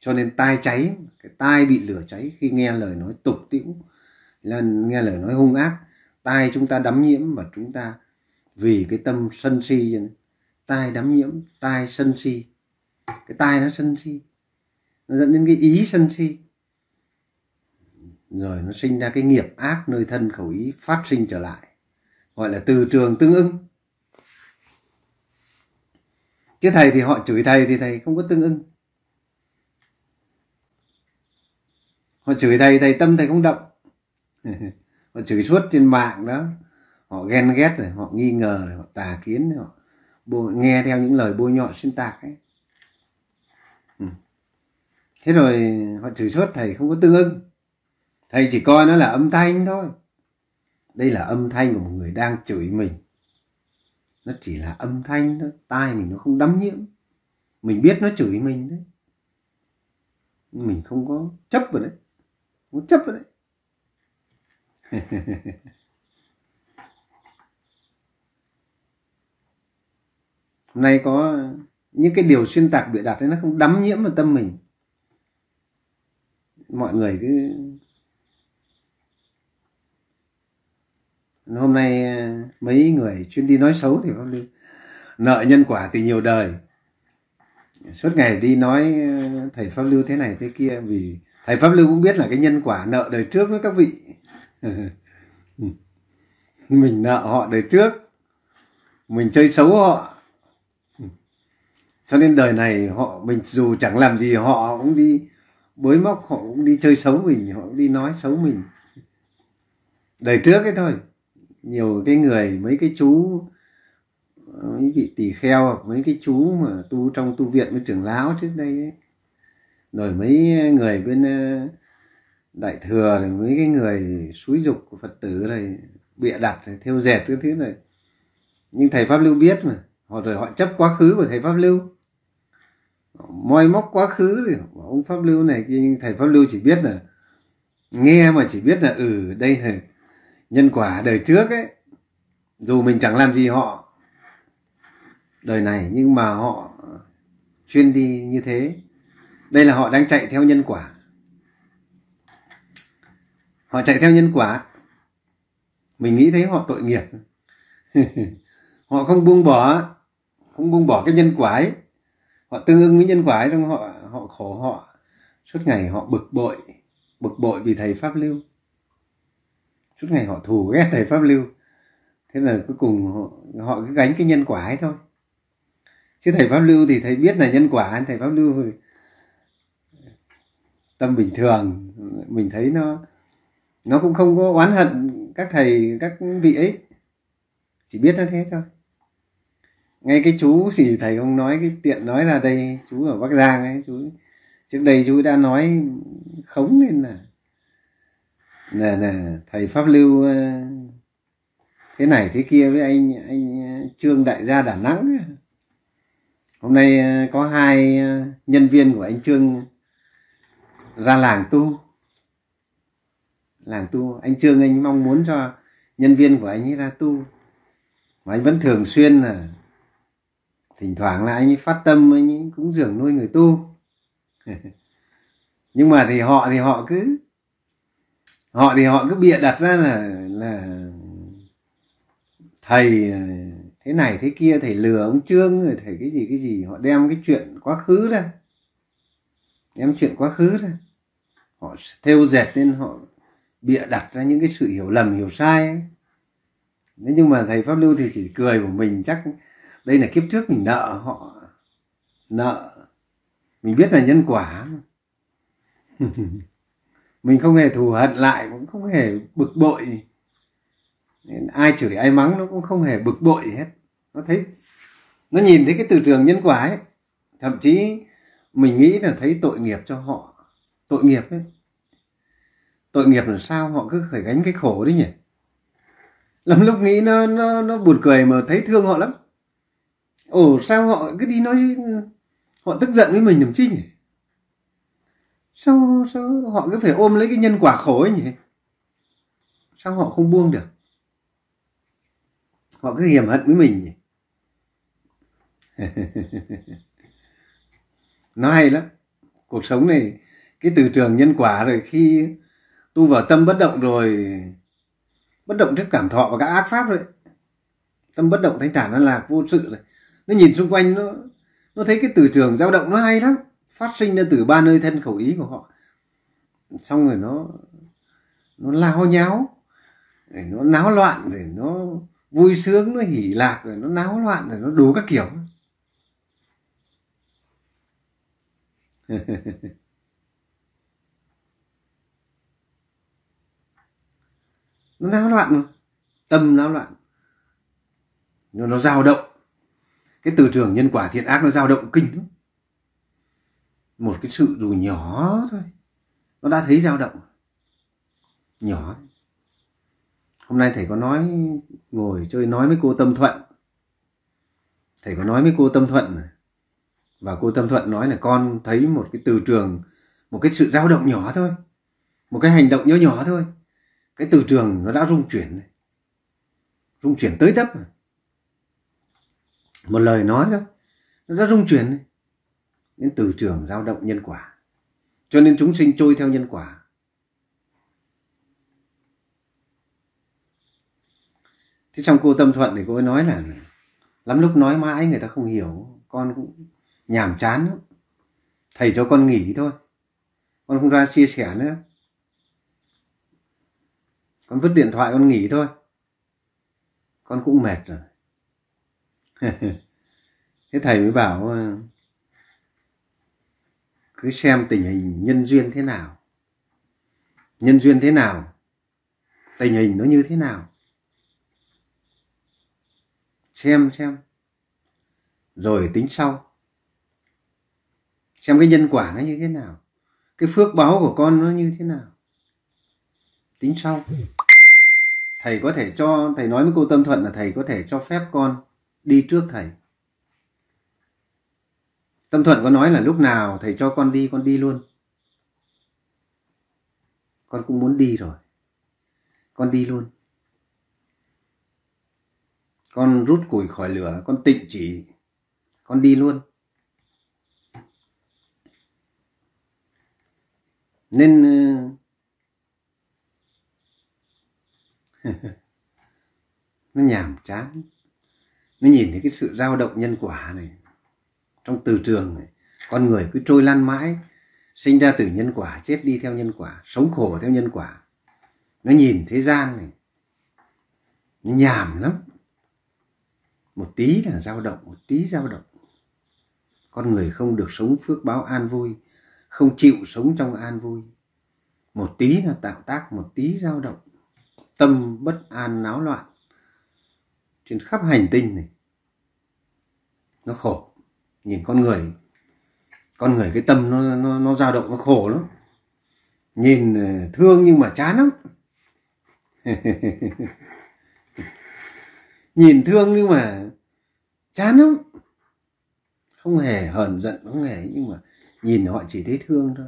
cho nên tai cháy, cái tai bị lửa cháy khi nghe lời nói tục tĩu, là nghe lời nói hung ác. Tai chúng ta đắm nhiễm và chúng ta vì cái tâm sân si tai đắm nhiễm, tai sân si. Cái tai nó sân si, nó dẫn đến cái ý sân si rồi nó sinh ra cái nghiệp ác nơi thân khẩu ý phát sinh trở lại. Gọi là từ trường tương ưng. Chứ thầy thì họ chửi thầy thì thầy không có tương ưng. Họ chửi thầy thầy tâm thầy không động. Họ chửi suốt trên mạng đó. Họ ghen ghét rồi họ nghi ngờ rồi họ tà kiến rồi họ bôi, nghe theo những lời bôi nhọ xuyên tạc ấy. Ừ. Thế rồi họ chửi suốt thầy không có tương ưng thầy chỉ coi nó là âm thanh thôi. Đây là âm thanh của một người đang chửi mình. Nó chỉ là âm thanh thôi. Tai mình nó không đắm nhiễm. Mình biết nó chửi mình đấy. Mình không có chấp vào đấy. Không chấp vào đấy. Hôm nay có những cái điều xuyên tạc bịa đặt ấy, nó không đắm nhiễm vào tâm mình. Mọi người cứ hôm nay ờ, mấy người chuyên đi nói xấu thì pháp lưu nợ nhân quả từ nhiều đời. Suốt ngày đi nói ờ, thầy pháp lưu thế này thế kia vì thầy pháp lưu cũng biết là cái nhân quả nợ đời trước với các vị. Mình nợ họ đời trước, mình chơi xấu họ. Cho nên đời này họ, mình dù chẳng làm gì, họ cũng đi bới móc, họ cũng đi chơi xấu mình, họ cũng đi nói xấu mình. Đời trước ấy thôi nhiều cái người, mấy cái chú, mấy vị tỳ kheo, mấy cái chú mà tu trong tu viện với trưởng lão trước đây ấy. rồi mấy người bên ờ, đại thừa, rồi mấy cái người xúi dục của phật tử này, bịa đặt theo dệt cái thứ này nhưng thầy pháp lưu biết mà, họ rồi họ chấp quá khứ của thầy pháp lưu moi móc quá khứ thì ông pháp lưu này nhưng thầy pháp lưu chỉ biết là, nghe mà chỉ biết là ừ đây này nhân quả đời trước ấy, dù mình chẳng làm gì họ, đời này nhưng mà họ chuyên đi như thế. Đây là họ đang chạy theo nhân quả. Họ chạy theo nhân quả. Mình nghĩ thấy họ tội nghiệp. Họ không buông bỏ, không buông bỏ cái nhân quả ấy. Họ tương ứng với nhân quả ấy trong họ họ khổ họ. Suốt ngày họ bực bội bực bội vì thầy pháp lưu suốt ngày họ thù ghét thầy pháp lưu. Thế là cuối cùng họ, họ cứ gánh cái nhân quả ấy thôi. Chứ thầy pháp lưu thì thầy biết là nhân quả thầy pháp lưu tâm bình thường. Mình thấy nó nó cũng không có oán hận các thầy các vị ấy. Chỉ biết nó thế thôi. Ngay cái chú thì thầy không nói cái tiện nói là đây chú ở bắc giang ấy chú trước đây chú đã nói khống lên là là, là thầy pháp lưu ờ, thế này thế kia với anh anh ờ, trương đại gia đà nẵng hôm nay ờ, có hai nhân viên của anh trương ra làng tu. Làng tu anh trương anh mong muốn cho nhân viên của anh ấy ra tu. Mà anh vẫn thường xuyên là thỉnh thoảng là anh ấy phát tâm anh ấy cũng dường nuôi người tu. Nhưng mà thì họ thì họ cứ họ thì họ cứ bịa đặt ra là là thầy à, thế này thế kia, thầy lừa ông trương rồi thầy cái gì cái gì. Họ đem cái chuyện quá khứ ra. Đem chuyện quá khứ ra. Họ thêu dệt nên họ bịa đặt ra những cái sự hiểu lầm, hiểu sai. Ấy. Thế nhưng mà thầy pháp lưu thì chỉ cười của mình chắc đây là kiếp trước mình nợ họ, nợ. Mình biết là nhân quả. mình không hề thù hận lại, cũng không hề bực bội. Nên ai chửi ai mắng nó cũng không hề bực bội hết. Nó thấy, nó nhìn thấy cái từ trường nhân quả ấy. Thậm chí mình nghĩ là thấy tội nghiệp cho họ. Tội nghiệp ấy. Tội nghiệp là sao họ cứ phải gánh cái khổ đấy nhỉ? Lắm lúc nghĩ nó nó nó buồn cười mà thấy thương họ lắm. Ồ, sao họ cứ đi nói, họ tức giận với mình làm chi nhỉ? Sao sao họ cứ phải ôm lấy cái nhân quả khổ ấy nhỉ? Sao họ không buông được? Họ cứ hiểm hận với mình nhỉ? Nó hay lắm. Cuộc sống này, cái từ trường nhân quả rồi khi tu vào tâm bất động rồi, bất động trước cảm thọ và các ác pháp rồi, tâm bất động thanh thản nó lạc vô sự rồi. Nó nhìn xung quanh, nó nó thấy cái từ trường dao động nó hay lắm phát sinh ra từ ba nơi thân khẩu ý của họ. Xong rồi nó nó lao nháo, rồi nó náo loạn, rồi nó vui sướng, nó hỉ lạc, rồi nó náo loạn, rồi nó đủ các kiểu. Nó náo loạn mà, tâm náo loạn. Nó nó dao động. Cái từ trường nhân quả thiện ác nó dao động kinh lắm một cái sự dù nhỏ thôi. Nó đã thấy dao động. Nhỏ. Hôm nay thầy có nói, ngồi chơi nói với cô tâm thuận. Thầy có nói với cô tâm thuận và cô tâm thuận nói là con thấy một cái từ trường, một cái sự dao động nhỏ thôi. Một cái hành động nhỏ nhỏ thôi. Cái từ trường nó đã rung chuyển rung chuyển tới tấp một lời nói thôi nó đã rung chuyển nên từ trường dao động nhân quả. Cho nên chúng sinh trôi theo nhân quả. Thế trong cô tâm thuận thì cô ấy nói là, lắm lúc nói mãi người ta không hiểu, con cũng nhàm chán lắm. Thầy cho con nghỉ thôi, con không ra chia sẻ nữa. Con vứt điện thoại con nghỉ thôi. Con cũng mệt rồi. Thế thầy mới bảo cứ xem tình hình nhân duyên thế nào. Nhân duyên thế nào, tình hình nó như thế nào. Xem xem. Rồi tính sau. Xem cái nhân quả nó như thế nào. Cái phước báo của con nó như thế nào. Tính sau. Thầy có thể cho, thầy nói với cô tâm thuận là thầy có thể cho phép con đi trước thầy tâm thuận có nói là lúc nào thầy cho con đi con đi luôn. Con cũng muốn đi rồi. Con đi luôn. Con rút củi khỏi lửa, con tịnh chỉ. Con đi luôn. Nên ờ, nó nhàm chán. Nó nhìn thấy cái sự dao động nhân quả này trong từ trường này con người cứ trôi lăn mãi, sinh ra từ nhân quả, chết đi theo nhân quả, sống khổ theo nhân quả. Nó nhìn thế gian này, nó nhàm lắm. Một tí là dao động, một tí dao động. Con người không được sống phước báo an vui, không chịu sống trong an vui. Một tí là tạo tác, một tí dao động. Tâm bất an náo loạn. Trên khắp hành tinh này, nó khổ nhìn con người con người cái tâm nó nó nó dao động, nó khổ lắm. Nhìn ờ, thương nhưng mà chán lắm. Nhìn thương nhưng mà chán lắm. Không hề hờn giận, không hề nhưng mà nhìn họ chỉ thấy thương thôi.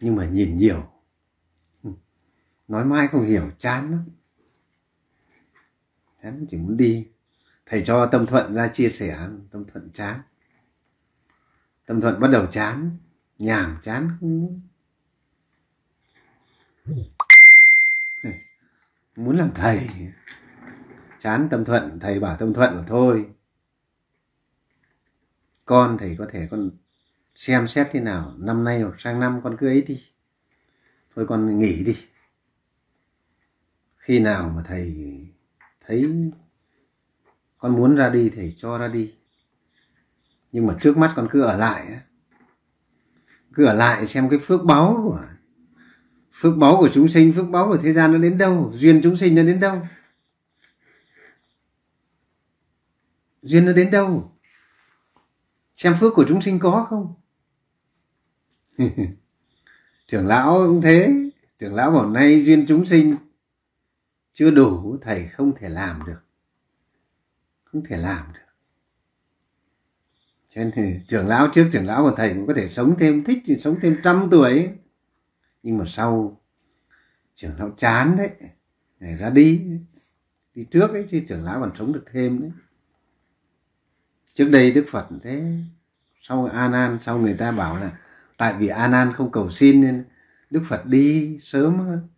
Nhưng mà nhìn nhiều. Nói mãi không hiểu, chán lắm. Chán chỉ muốn đi thầy cho tâm thuận ra chia sẻ, tâm thuận chán. Tâm thuận bắt đầu chán, nhàm chán không muốn. Muốn làm thầy. Chán tâm thuận, thầy bảo tâm thuận là thôi. Con thầy có thể con xem xét thế nào, năm nay hoặc sang năm con cứ ấy đi. Thôi con nghỉ đi. Khi nào mà thầy thấy con muốn ra đi thầy cho ra đi. Nhưng mà trước mắt con cứ ở lại cứ ở lại xem cái phước báo của, phước báo của chúng sinh, phước báo của thế gian nó đến đâu, duyên chúng sinh nó đến đâu. Duyên nó đến đâu? Xem phước của chúng sinh có không? Trưởng lão cũng thế. Trưởng lão bảo, nay duyên chúng sinh chưa đủ, thầy không thể làm được không thể làm được. Cho nên thì trưởng lão trước trưởng lão và thầy cũng có thể sống thêm, thích thì sống thêm trăm tuổi. Nhưng mà sau, trưởng lão chán đấy, để ra đi. Đi trước ấy chứ trưởng lão còn sống được thêm đấy. Trước đây đức phật thế, sau an an sau người ta bảo là tại vì an an không cầu xin nên đức phật đi sớm hơn.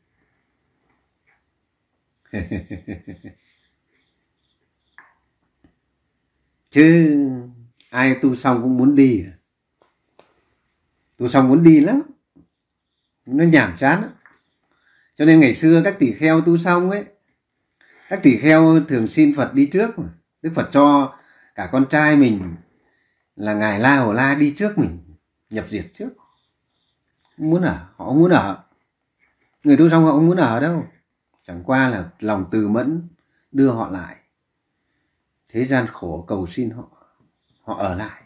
chứ ai tu xong cũng muốn đi à? tu xong muốn đi lắm. Nó nhảm chán cho nên ngày xưa các tỷ kheo tu xong ấy, các tỷ kheo thường xin phật đi trước mà. Đức phật cho cả con trai mình là ngài la hầu la đi trước mình, nhập diệt trước. Muốn ở, họ không muốn ở. Người tu xong họ không muốn ở đâu. Chẳng qua là lòng từ mẫn đưa họ lại thế gian khổ cầu xin họ họ ở lại.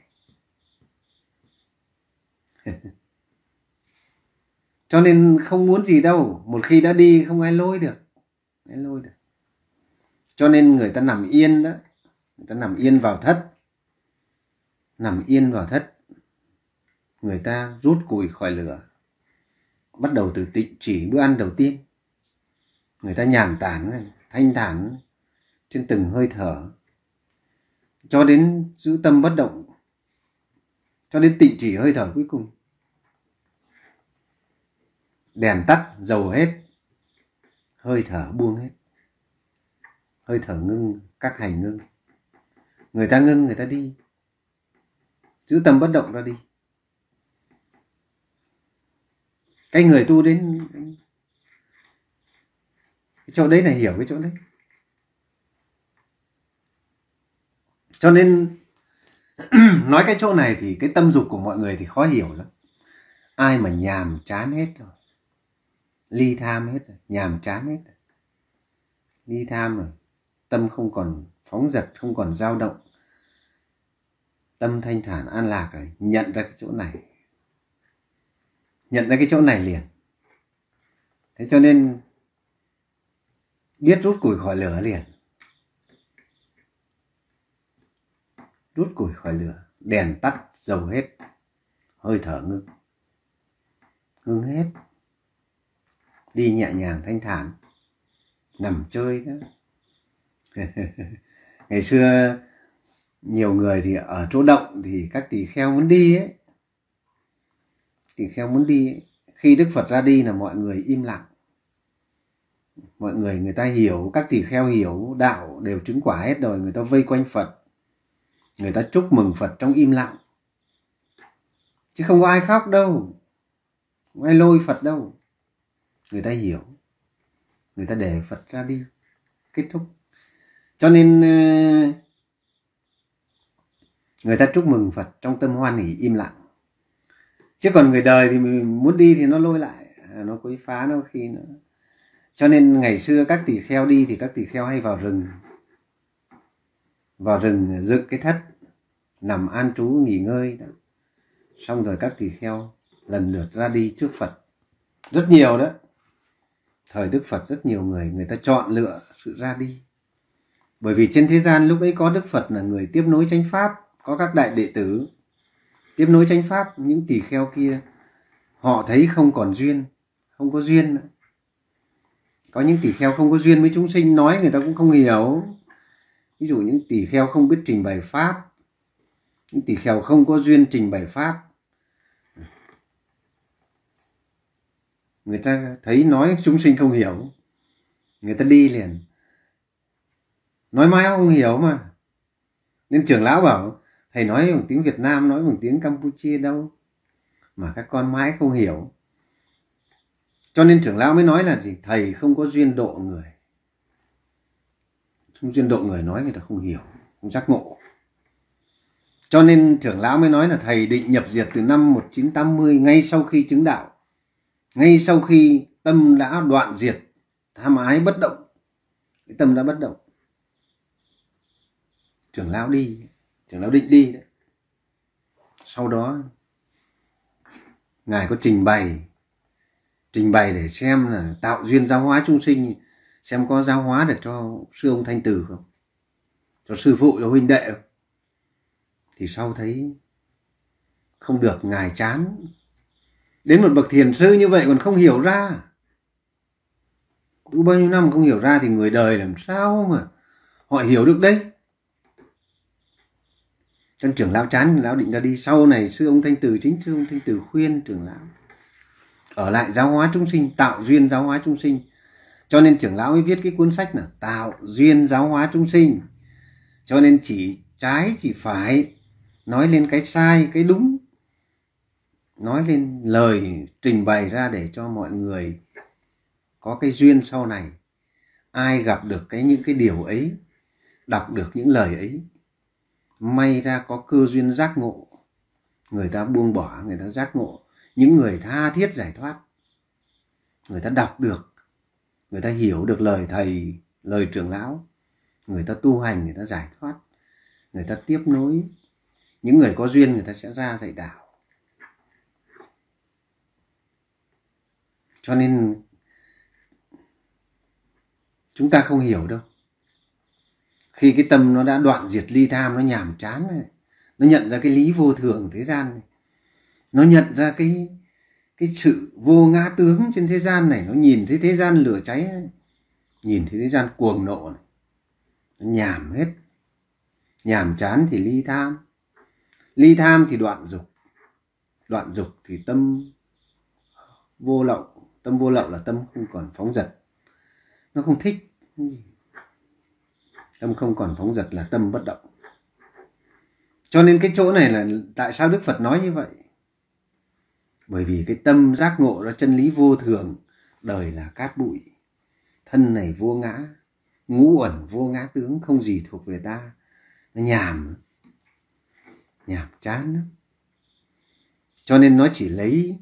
Cho nên không muốn gì đâu, một khi đã đi không ai lôi được ai lôi được. Cho nên người ta nằm yên đó, người ta nằm yên vào thất. Nằm yên vào thất, người ta rút củi khỏi lửa, bắt đầu từ tịnh chỉ bữa ăn đầu tiên. Người ta nhàn tản, thanh thản, trên từng hơi thở cho đến giữ tâm bất động, cho đến tịnh chỉ hơi thở cuối cùng. Đèn tắt, dầu hết, hơi thở buông hết. Hơi thở ngưng, các hành ngưng. Người ta ngưng, người ta đi. Giữ tâm bất động ra đi. Cái người tu đến, cái chỗ đấy là hiểu cái chỗ đấy. Cho nên, nói cái chỗ này thì cái tâm dục của mọi người thì khó hiểu lắm. Ai mà nhàm chán hết rồi. Ly tham hết rồi. Nhàm chán hết rồi. Ly tham rồi. Tâm không còn phóng dật, không còn dao động. Tâm thanh thản, an lạc rồi. Nhận ra cái chỗ này. Nhận ra cái chỗ này liền. Thế cho nên, biết rút củi khỏi lửa liền. Rút củi khỏi lửa, đèn tắt, dầu hết. Hơi thở ngưng. Ngưng hết. Đi nhẹ nhàng thanh thản. Nằm chơi đó. Ngày xưa nhiều người thì ở chỗ động thì các tỳ kheo muốn đi ấy. Tỳ kheo muốn đi ấy. khi đức phật ra đi là mọi người im lặng. Mọi người người ta hiểu, các tỳ kheo hiểu đạo đều chứng quả hết rồi, người ta vây quanh phật người ta chúc mừng phật trong im lặng. Chứ không có ai khóc đâu. Không ai lôi phật đâu. Người ta hiểu. Người ta để phật ra đi. Kết thúc. Cho nên ờ, người ta chúc mừng phật trong tâm hoan hỷ im lặng. Chứ còn người đời thì mình muốn đi thì nó lôi lại. À, nó quấy phá nó khi nữa cho nên ngày xưa các tỷ kheo đi thì các tỷ kheo hay vào rừng vào rừng dựng cái thất, nằm an trú nghỉ ngơi đó. Xong rồi các tỷ kheo lần lượt ra đi trước phật. Rất nhiều đó. Thời đức phật rất nhiều người người ta chọn lựa sự ra đi. Bởi vì trên thế gian lúc ấy có đức phật là người tiếp nối chánh pháp, có các đại đệ tử. Tiếp nối chánh pháp, những tỷ kheo kia, họ thấy không còn duyên, không có duyên nữa. Có những tỷ kheo không có duyên với chúng sinh, nói người ta cũng không hiểu ví dụ những tỳ kheo không biết trình bày pháp, những tỳ kheo không có duyên trình bày pháp. Người ta thấy nói chúng sinh không hiểu, người ta đi liền. Nói mãi không hiểu mà. Nên trưởng lão bảo, thầy nói bằng tiếng việt nam, nói bằng tiếng campuchia đâu, mà các con mãi không hiểu. Cho nên trưởng lão mới nói là gì? Thầy không có duyên độ người trong duyên độ người nói người ta không hiểu, không giác ngộ. Cho nên trưởng lão mới nói là thầy định nhập diệt từ năm 1980 ngay sau khi chứng đạo. Ngay sau khi tâm đã đoạn diệt, tham ái bất động. Cái tâm đã bất động. Trưởng lão đi trưởng lão định đi đấy. Sau đó, ngài có trình bày trình bày để xem là tạo duyên giáo hóa chúng sinh xem có giáo hóa được cho sư ông thanh tử không? Cho sư phụ, cho huynh đệ không? Thì sau thấy không được, ngài chán. Đến một bậc thiền sư như vậy còn không hiểu ra. Đủ bao nhiêu năm không hiểu ra thì người đời làm sao mà họ hiểu được đấy chân trưởng lão chán, lão định ra đi. Sau này sư ông thanh từ chính sư ông thanh từ khuyên trưởng lão. Ở lại giáo hóa chúng sinh, tạo duyên giáo hóa chúng sinh cho nên trưởng lão mới viết cái cuốn sách là tạo duyên giáo hóa chúng sinh. Cho nên chỉ trái chỉ phải nói lên cái sai, cái đúng. Nói lên lời trình bày ra để cho mọi người có cái duyên sau này. Ai gặp được cái những cái điều ấy, đọc được những lời ấy, may ra có cơ duyên giác ngộ. Người ta buông bỏ, người ta giác ngộ. Những người tha thiết giải thoát, người ta đọc được người ta hiểu được lời thầy, lời trưởng lão. Người ta tu hành, người ta giải thoát. Người ta tiếp nối. Những người có duyên, người ta sẽ ra dạy đạo. Cho nên, chúng ta không hiểu đâu. Khi cái tâm nó đã đoạn diệt ly tham, nó nhàm chán này, nó nhận ra cái lý vô thường thế gian này, nó nhận ra cái cái sự vô ngã tướng trên thế gian này, nó nhìn thấy thế gian lửa cháy này. nhìn thấy thế gian cuồng nộ này, nó nhảm hết. Nhàm chán thì ly tham. Ly tham thì đoạn dục. Đoạn dục thì tâm vô lậu. Tâm vô lậu là tâm không còn phóng dật. Nó không thích. Tâm không còn phóng dật là tâm bất động. Cho nên cái chỗ này là tại sao đức phật nói như vậy? Bởi vì cái tâm giác ngộ ra chân lý vô thường, đời là cát bụi. Thân này vô ngã, ngũ ẩn vô ngã tướng, không gì thuộc về ta. Nó nhàm nhàm chán lắm. Cho nên nó chỉ lấy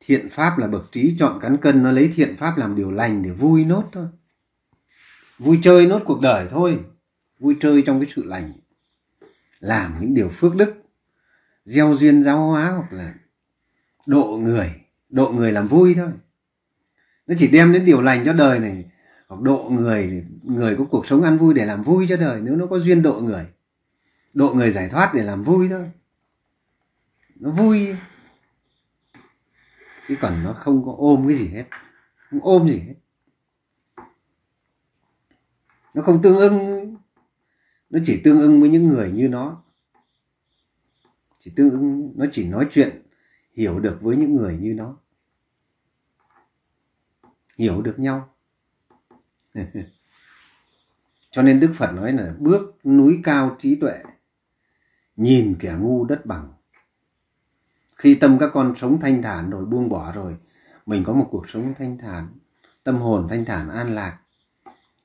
thiện pháp là bậc trí chọn cán cân, nó lấy thiện pháp làm điều lành để vui nốt thôi. Vui chơi nốt cuộc đời thôi, vui chơi trong cái sự lành. Làm những điều phước đức, gieo duyên giáo hóa hoặc là độ người độ người làm vui thôi. Nó chỉ đem đến điều lành cho đời này. Hoặc độ người người có cuộc sống ăn vui để làm vui cho đời, nếu nó có duyên độ người. Độ người giải thoát để làm vui thôi. Nó vui. Chứ còn nó không có ôm cái gì hết. Không ôm gì hết. Nó không tương ưng. Nó chỉ tương ưng với những người như nó. Chỉ tương ưng, nó chỉ nói chuyện hiểu được với những người như nó. Hiểu được nhau. Cho nên đức phật nói là bước núi cao trí tuệ, nhìn kẻ ngu đất bằng. Khi tâm các con sống thanh thản rồi, buông bỏ rồi, mình có một cuộc sống thanh thản, tâm hồn thanh thản, an lạc,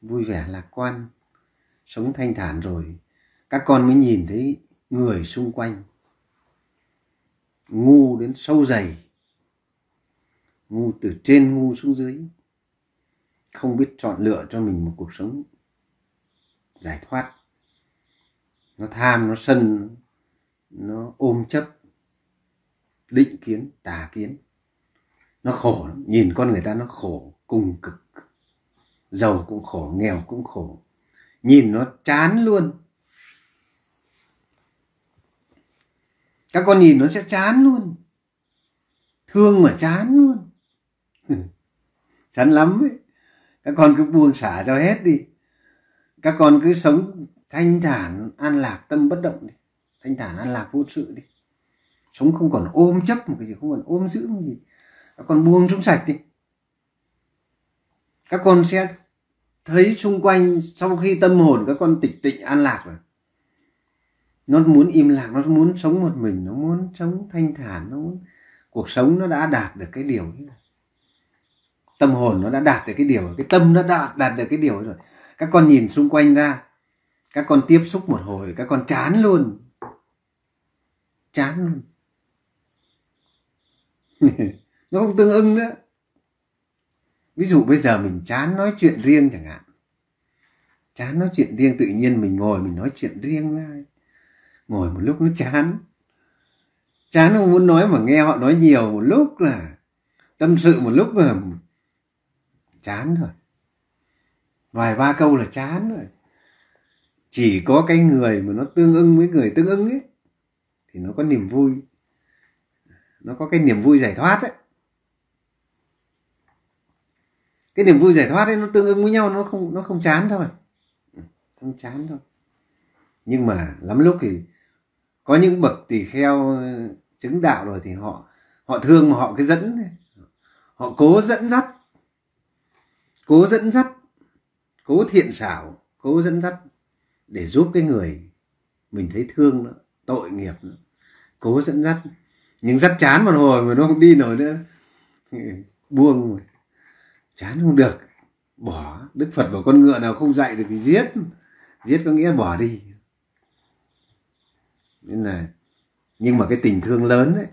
vui vẻ, lạc quan, sống thanh thản rồi, các con mới nhìn thấy người xung quanh ngu đến sâu dày, ngu từ trên ngu xuống dưới, không biết chọn lựa cho mình một cuộc sống giải thoát. Nó tham, nó sân, nó ôm chấp, định kiến, tà kiến. Nó khổ lắm. nhìn con người ta nó khổ, cùng cực. Giàu cũng khổ, nghèo cũng khổ. Nhìn nó chán luôn. Các con nhìn nó sẽ chán luôn. Thương mà chán luôn. Chán lắm ấy. Các con cứ buông xả cho hết đi. Các con cứ sống thanh thản, an lạc, tâm bất động đi. Thanh thản, an lạc, vô sự đi. Sống không còn ôm chấp một cái gì, không còn ôm giữ một cái gì. Các con buông xuống sạch đi. Các con sẽ thấy xung quanh, sau khi tâm hồn các con tịch tịnh, an lạc rồi nó muốn im lặng, nó muốn sống một mình, nó muốn sống thanh thản, nó muốn cuộc sống nó đã đạt được cái điều ấy rồi. Tâm hồn nó đã đạt được cái điều cái tâm nó đã đạt được cái điều rồi. Các con nhìn xung quanh ra, các con tiếp xúc một hồi, các con chán luôn. Chán luôn. Nó không tương ưng nữa. Ví dụ bây giờ mình chán nói chuyện riêng chẳng hạn. Chán nói chuyện riêng tự nhiên mình ngồi mình nói chuyện riêng với ai? Ngồi một lúc nó chán. Chán không muốn nói mà nghe họ nói nhiều một lúc là, tâm sự một lúc là chán rồi. Vài ba câu là chán rồi. Chỉ có cái người mà nó tương ưng với người tương ưng ấy, thì nó có niềm vui. Nó có cái niềm vui giải thoát ấy. Cái niềm vui giải thoát ấy, nó tương ưng với nhau, nó không nó không chán thôi. Ừ, không chán thôi. Nhưng mà lắm lúc thì có những bậc tỳ kheo chứng đạo rồi thì họ họ thương mà họ cứ dẫn họ cố dẫn dắt, cố dẫn dắt, cố thiện xảo, cố dẫn dắt để giúp cái người mình thấy thương nữa tội nghiệp nữa cố dẫn dắt. Nhưng dắt chán một hồi mà nó không đi nổi nữa. Buông rồi. Chán không được. Bỏ. Đức phật bảo con ngựa nào không dạy được thì giết. Giết có nghĩa bỏ đi nên là nhưng mà cái tình thương lớn ấy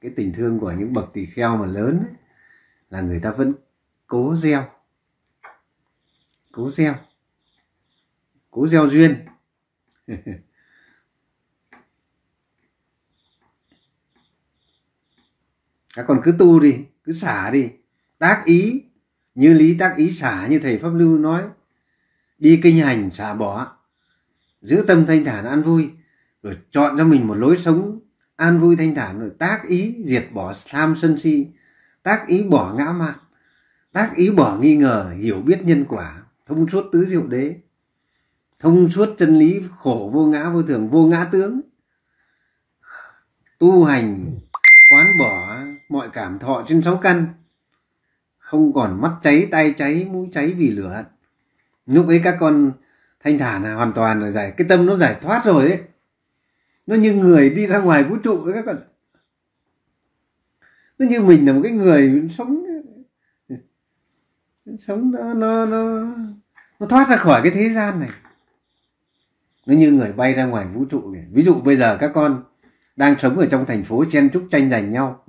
cái tình thương của những bậc tỳ kheo mà lớn ấy, là người ta vẫn cố gieo cố gieo cố gieo duyên. À, Các con cứ tu đi cứ xả đi. Tác ý như lý tác ý xả như thầy pháp lưu nói đi kinh hành xả bỏ giữ tâm thanh thản an vui rồi chọn cho mình một lối sống an vui thanh thản, rồi tác ý diệt bỏ tham sân si, tác ý bỏ ngã mạn, tác ý bỏ nghi ngờ, hiểu biết nhân quả, thông suốt tứ diệu đế, thông suốt chân lý khổ vô ngã vô thường, vô ngã tướng, tu hành, quán bỏ mọi cảm thọ trên sáu căn, không còn mắt cháy tay cháy, mũi cháy vì lửa lúc ấy các con thanh thản là hoàn toàn là giải, cái tâm nó giải thoát rồi ấy nó như người đi ra ngoài vũ trụ các bạn nó như mình là một cái người sống. Sống nó nó nó nó thoát ra khỏi cái thế gian này. Nó như người bay ra ngoài vũ trụ này. ví dụ bây giờ các con đang sống ở trong thành phố chen chúc tranh giành nhau.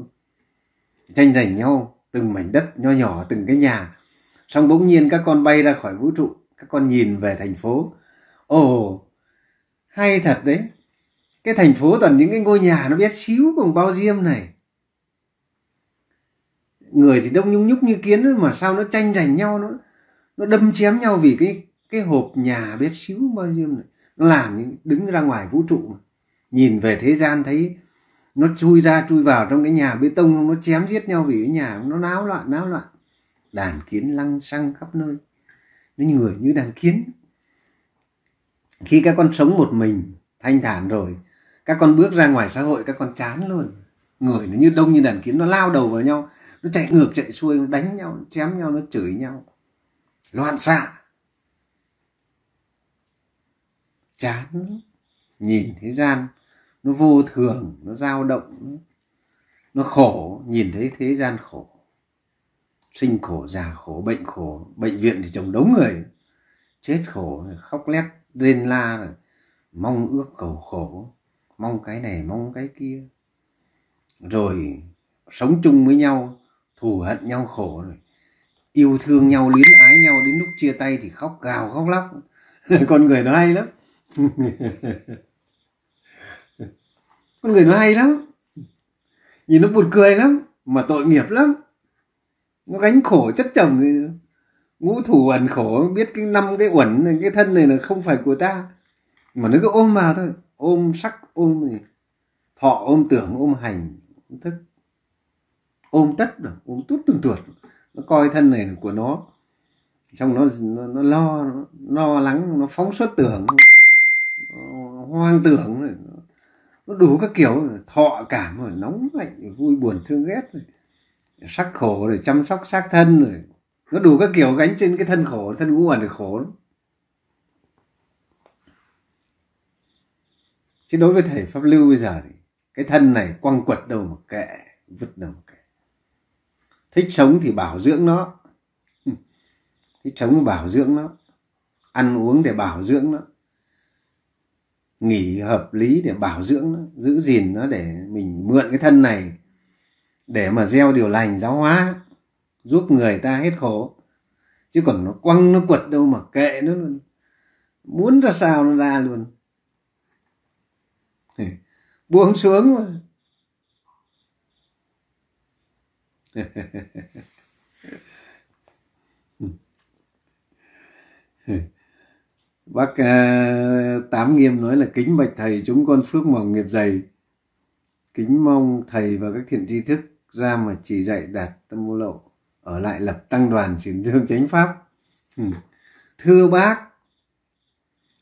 Tranh giành nhau từng mảnh đất nho nhỏ, từng cái nhà. Xong bỗng nhiên các con bay ra khỏi vũ trụ. Các con nhìn về thành phố. Ồ, hay thật đấy cái thành phố toàn những cái ngôi nhà nó bé xíu bằng bao diêm này. Người thì đông nhung nhúc như kiến mà sao nó tranh giành nhau, nó nó đâm chém nhau vì cái cái hộp nhà bé xíu bao diêm này. Nó làm những, đứng ra ngoài vũ trụ mà. nhìn về thế gian thấy nó chui ra chui vào trong cái nhà bê tông, nó chém giết nhau vì cái nhà nó náo loạn náo loạn. Đàn kiến lăng xăng khắp nơi. Nó như người, như đàn kiến. Khi các con sống một mình, thanh thản rồi các con bước ra ngoài xã hội, các con chán luôn. Người nó như đông như đàn kiến nó lao đầu vào nhau. Nó chạy ngược, chạy xuôi, nó đánh nhau, nó chém nhau, nó chửi nhau. Loạn xạ. Chán nhìn thế gian, nó vô thường, nó dao động. Nó khổ, nhìn thấy thế gian khổ. Sinh khổ, già khổ, bệnh khổ. Bệnh viện thì chồng đống người. Chết khổ, khóc lét, rên la mong ước cầu khổ mong cái này, mong cái kia. Rồi, sống chung với nhau, thù hận nhau khổ rồi. Yêu thương nhau, luyến ái nhau, đến lúc chia tay thì khóc gào, khóc lóc. Con người nó hay lắm. Con người nó hay lắm. Nhìn nó buồn cười lắm, mà tội nghiệp lắm. Nó gánh khổ chất chồng ngũ thủ ẩn khổ, biết cái năm cái uẩn cái thân này là không phải của ta. Mà nó cứ ôm vào thôi ôm sắc ôm gì? Thọ ôm tưởng ôm hành ôm thức. Ôm tất rồi ôm tút tuần tuột. Nó coi thân này là của nó. Trong nó nó, nó lo nó, lo lắng nó phóng xuất tưởng. Nó hoang tưởng rồi nó, nó đủ các kiểu. Thọ cảm rồi nóng lạnh vui buồn thương ghét rồi. Sắc khổ rồi chăm sóc xác thân rồi. Nó đủ các kiểu gánh trên cái thân khổ. Thân ngũ ẩn khổ lắm. Chứ đối với thầy pháp lưu bây giờ thì cái thân này quăng quật đâu mà kệ, vứt đâu mà kệ. Thích sống thì bảo dưỡng nó. Thích sống bảo dưỡng nó. Ăn uống để bảo dưỡng nó. Nghỉ hợp lý để bảo dưỡng nó. Giữ gìn nó để mình mượn cái thân này để mà gieo điều lành giáo hóa, giúp người ta hết khổ. Chứ còn nó quăng, nó quật đâu mà kệ nó luôn. Muốn ra sao nó ra luôn buông xuống mà. Bác uh, tám nghiêm nói là kính bạch thầy chúng con phước mỏng nghiệp dày. Kính mong thầy và các thiện tri thức ra mà chỉ dạy đạt tâm vô lộ ở lại lập tăng đoàn chuyển dương chánh pháp. Ừ. Thưa bác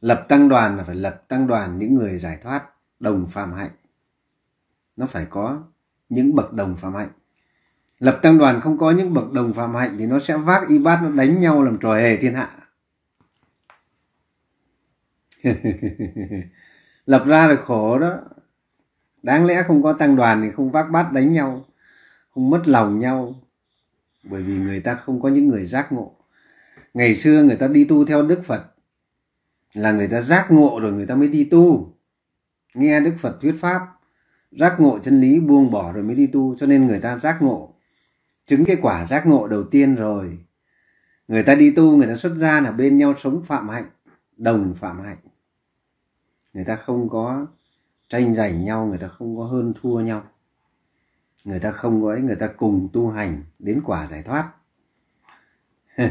lập tăng đoàn là phải lập tăng đoàn những người giải thoát đồng phạm hạnh nó phải có những bậc đồng phạm hạnh lập tăng đoàn không có những bậc đồng phạm hạnh thì nó sẽ vác y bát, nó đánh nhau làm trò hề thiên hạ. Lập ra là khổ đó, đáng lẽ không có tăng đoàn thì không vác bát đánh nhau, không mất lòng nhau, bởi vì người ta không có những người giác ngộ. Ngày xưa người ta đi tu theo đức phật, là người ta giác ngộ rồi người ta mới đi tu nghe đức phật thuyết pháp, giác ngộ chân lý buông bỏ rồi mới đi tu, cho nên người ta giác ngộ. Chứng cái quả giác ngộ đầu tiên rồi. Người ta đi tu, người ta xuất gia là bên nhau sống phạm hạnh, đồng phạm hạnh. Người ta không có tranh giành nhau, người ta không có hơn thua nhau. Người ta không có ấy, người ta cùng tu hành đến quả giải thoát.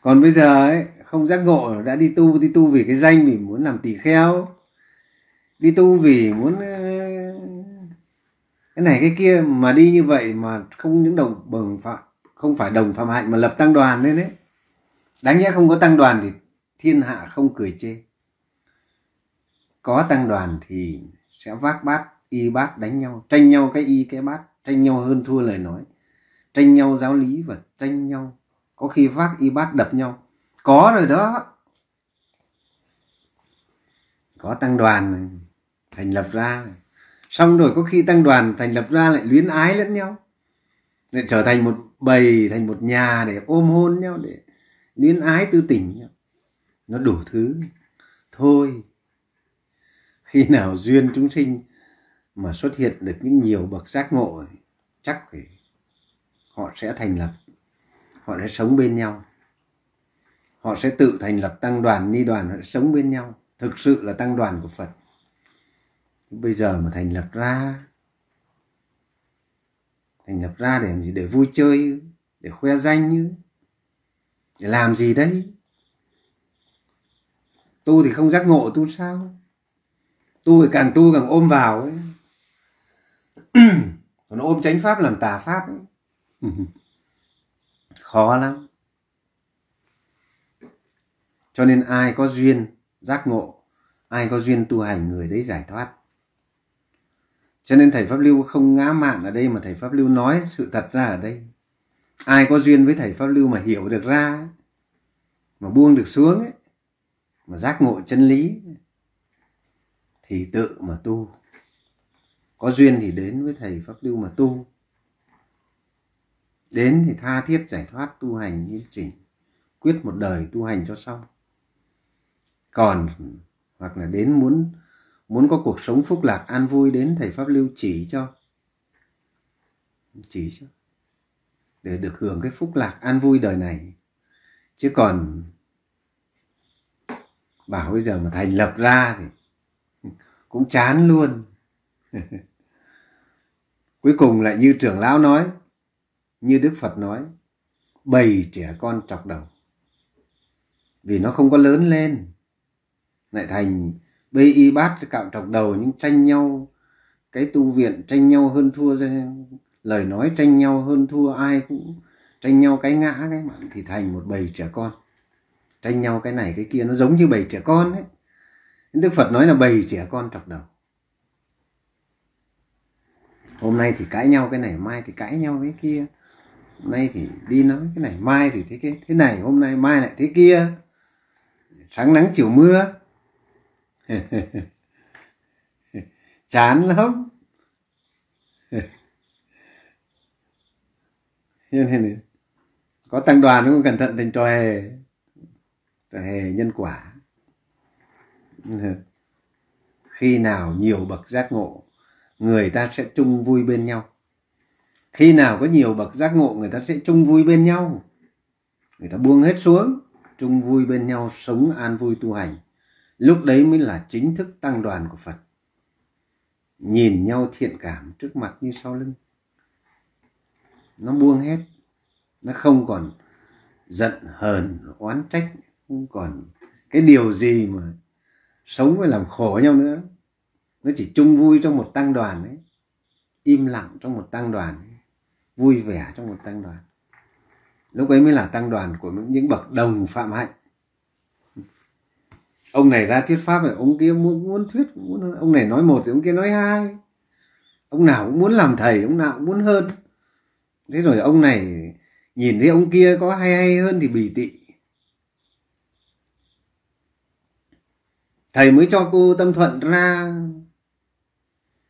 Còn bây giờ ấy, không giác ngộ, đã đi tu đi tu vì cái danh mình muốn làm tỳ kheo đi tu vì muốn ờ, cái này cái kia mà đi như vậy mà không những đồng bừng phạm không phải đồng phạm hạnh mà lập tăng đoàn lên đấy. Đáng nhẽ không có tăng đoàn thì thiên hạ không cười chê. Có tăng đoàn thì sẽ vác bát, y bát đánh nhau, tranh nhau cái y cái bát, tranh nhau hơn thua lời nói, tranh nhau giáo lý và tranh nhau. Có khi vác y bát đập nhau. Có rồi đó. Có tăng đoàn. này thành lập ra. Xong rồi có khi tăng đoàn thành lập ra lại luyến ái lẫn nhau. Lại trở thành một bầy, thành một nhà để ôm hôn nhau, để luyến ái tư tình nhau. Nó đủ thứ. Thôi, khi nào duyên chúng sinh mà xuất hiện được những nhiều bậc giác ngộ chắc phải họ sẽ thành lập, họ sẽ sống bên nhau. Họ sẽ tự thành lập tăng đoàn, ni đoàn, họ sẽ sống bên nhau. Thực sự là tăng đoàn của phật bây giờ mà thành lập ra, thành lập ra để gì? Để vui chơi, để khoe danh như, để làm gì đấy? Tu thì không giác ngộ tu sao? Tu thì càng tu càng ôm vào ấy. Còn ôm chánh pháp làm tà pháp ấy. Khó lắm. Cho nên ai có duyên giác ngộ, ai có duyên tu hành, người đấy giải thoát cho nên thầy pháp lưu không ngã mạn ở đây mà thầy pháp lưu nói sự thật ra ở đây. Ai có duyên với thầy pháp lưu mà hiểu được ra, mà buông được xuống ấy, mà giác ngộ chân lý, thì tự mà tu. Có duyên thì đến với thầy pháp lưu mà tu. Đến thì tha thiết giải thoát tu hành nghiêm chỉnh, quyết một đời tu hành cho xong. Còn hoặc là đến muốn muốn có cuộc sống phúc lạc, an vui đến thầy pháp lưu chỉ cho. Chỉ cho. Để được hưởng cái phúc lạc, an vui đời này. Chứ còn bảo bây giờ mà thành lập ra thì cũng chán luôn. Cuối cùng lại như trưởng lão nói, như đức phật nói, bầy trẻ con trọc đầu. Vì nó không có lớn lên, lại thành bê y bát cạo trọc đầu những tranh nhau, cái tu viện tranh nhau hơn thua lời nói tranh nhau hơn thua, ai cũng tranh nhau cái ngã cái mặn thì thành một bầy trẻ con. Tranh nhau cái này cái kia, nó giống như bầy trẻ con ấy đức phật nói là bầy trẻ con trọc đầu. Hôm nay thì cãi nhau cái này, mai thì cãi nhau cái kia. Hôm nay thì đi nói cái này, mai thì thế cái, thế này, hôm nay mai lại thế kia. Sáng nắng chiều mưa. chán lắm. Cho nên có tăng đoàn cũng cẩn thận thành trò hề. Trò hề nhân quả. Khi nào nhiều bậc giác ngộ, người ta sẽ chung vui bên nhau. Khi nào có nhiều bậc giác ngộ, người ta sẽ chung vui bên nhau. Người ta buông hết xuống, chung vui bên nhau, sống an vui tu hành lúc đấy mới là chính thức tăng đoàn của phật. Nhìn nhau thiện cảm trước mặt như sau lưng. Nó buông hết. Nó không còn giận, hờn, oán trách, không còn cái điều gì mà sống với làm khổ nhau nữa. Nó chỉ chung vui trong một tăng đoàn ấy. Im lặng trong một tăng đoàn ấy. vui vẻ trong một tăng đoàn. Lúc ấy mới là tăng đoàn của những bậc đồng phạm hạnh ông này ra thuyết pháp này ông kia muốn muốn thuyết muốn, ông này nói một thì ông kia nói hai. Ông nào cũng muốn làm thầy ông nào cũng muốn hơn. Thế rồi ông này nhìn thấy ông kia có hay hay hơn thì bì tị. Thầy mới cho cô tâm thuận ra.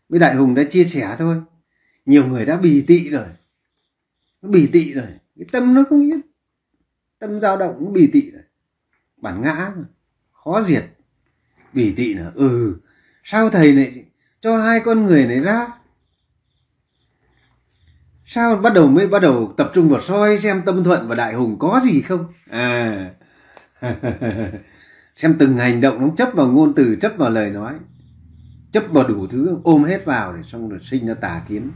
Với đại hùng đã chia sẻ thôi. Nhiều người đã bì tị rồi. Nó bì tị rồi. Cái tâm nó không yên. Tâm dao động nó bì tị rồi. Bản ngã mà khó diệt. Bỉ tị là ừ sao thầy lại cho hai con người này ra? Sao bắt đầu mới bắt đầu tập trung vào soi xem tâm thuận và đại hùng có gì không? À. Xem từng hành động nó chấp vào ngôn từ, chấp vào lời nói. Chấp vào đủ thứ, ôm hết vào để xong rồi sinh ra tà kiến.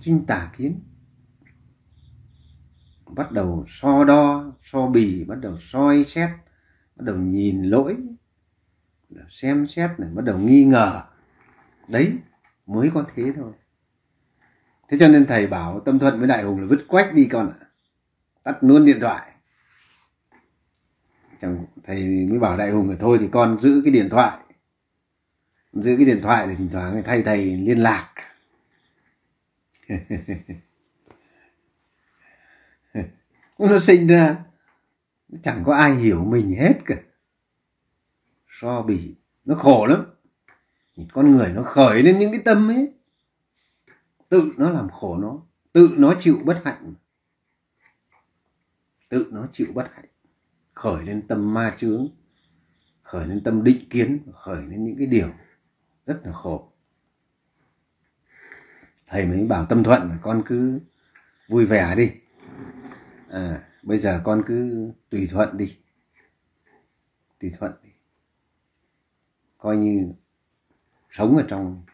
Sinh tà kiến. Bắt đầu so đo, so bì, bắt đầu soi xét bắt đầu nhìn lỗi xem xét này, bắt đầu nghi ngờ. Đấy, mới có thế thôi. Thế cho nên thầy bảo tâm thuận với đại hùng là vứt quách đi con ạ. Tắt luôn điện thoại. Chẳng thầy mới bảo đại hùng là thôi thì con giữ cái điện thoại. Giữ cái điện thoại để thỉnh thoảng thay thầy liên lạc. Nó sinh ra chẳng có ai hiểu mình hết cả so bì nó khổ lắm. Con người nó khởi lên những cái tâm ấy. Tự nó làm khổ nó. Tự nó chịu bất hạnh. Tự nó chịu bất hạnh. Khởi lên tâm ma chướng. Khởi lên tâm định kiến. Khởi lên những cái điều rất là khổ. Thầy mới bảo tâm thuận là con cứ vui vẻ đi. À, bây giờ con cứ tùy thuận đi. Tùy thuận đi. Coi như sống ở trong,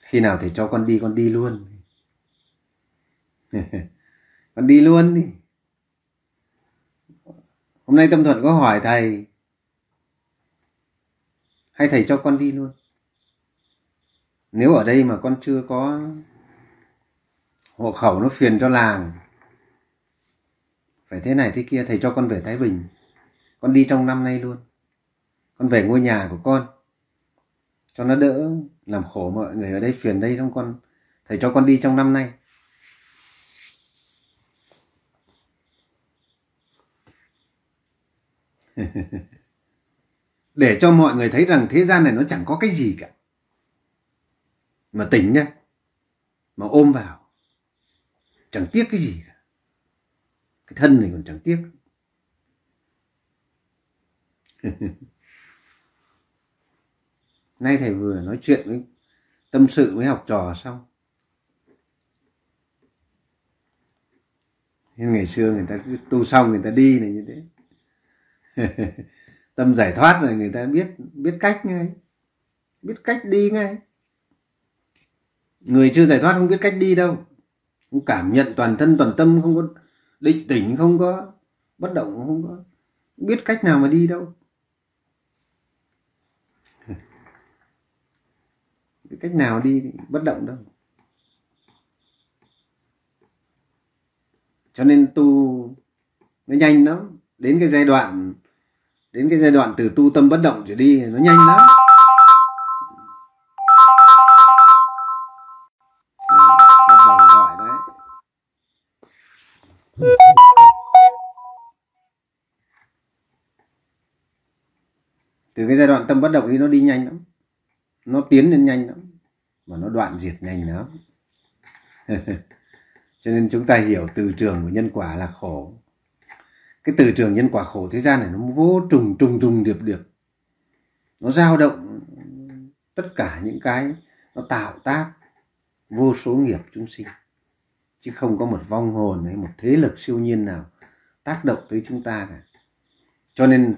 khi nào thầy cho con đi con đi luôn. Con đi luôn đi. Hôm nay tâm thuận có hỏi thầy, hay thầy cho con đi luôn? Nếu ở đây mà con chưa có hộ khẩu nó phiền cho làng phải thế này thế kia, thầy cho con về thái bình. Con đi trong năm nay luôn. Con về ngôi nhà của con. Cho nó đỡ làm khổ mọi người ở đây, phiền đây trong con. Thầy cho con đi trong năm nay. Để cho mọi người thấy rằng thế gian này nó chẳng có cái gì cả. Mà tỉnh nhá mà ôm vào. Chẳng tiếc cái gì cả cái thân này còn chẳng tiếc. Nay thầy vừa nói chuyện với tâm sự với học trò xong. Nên ngày xưa người ta cứ tu xong người ta đi này như thế. Tâm giải thoát rồi người ta biết biết cách ngay. Biết cách đi ngay. Người chưa giải thoát không biết cách đi đâu. Không cảm nhận toàn thân, toàn tâm, không có định tỉnh không có, bất động không có. Biết cách nào mà đi đâu. Biết cách nào đi thì bất động đâu. Cho nên tu nó nhanh lắm. Đến cái giai đoạn, đến cái giai đoạn từ tu tâm bất động trở đi nó nhanh lắm. Từ cái giai đoạn tâm bất động thì nó đi nhanh lắm. Nó tiến lên nhanh lắm. Mà nó đoạn diệt nhanh lắm. Cho nên chúng ta hiểu từ trường của nhân quả là khổ. Cái từ trường nhân quả khổ thế gian này nó vô trùng trùng trùng, điệp điệp. Nó dao động tất cả những cái, nó tạo tác vô số nghiệp chúng sinh. Chứ không có một vong hồn hay một thế lực siêu nhiên nào tác động tới chúng ta cả. Cho nên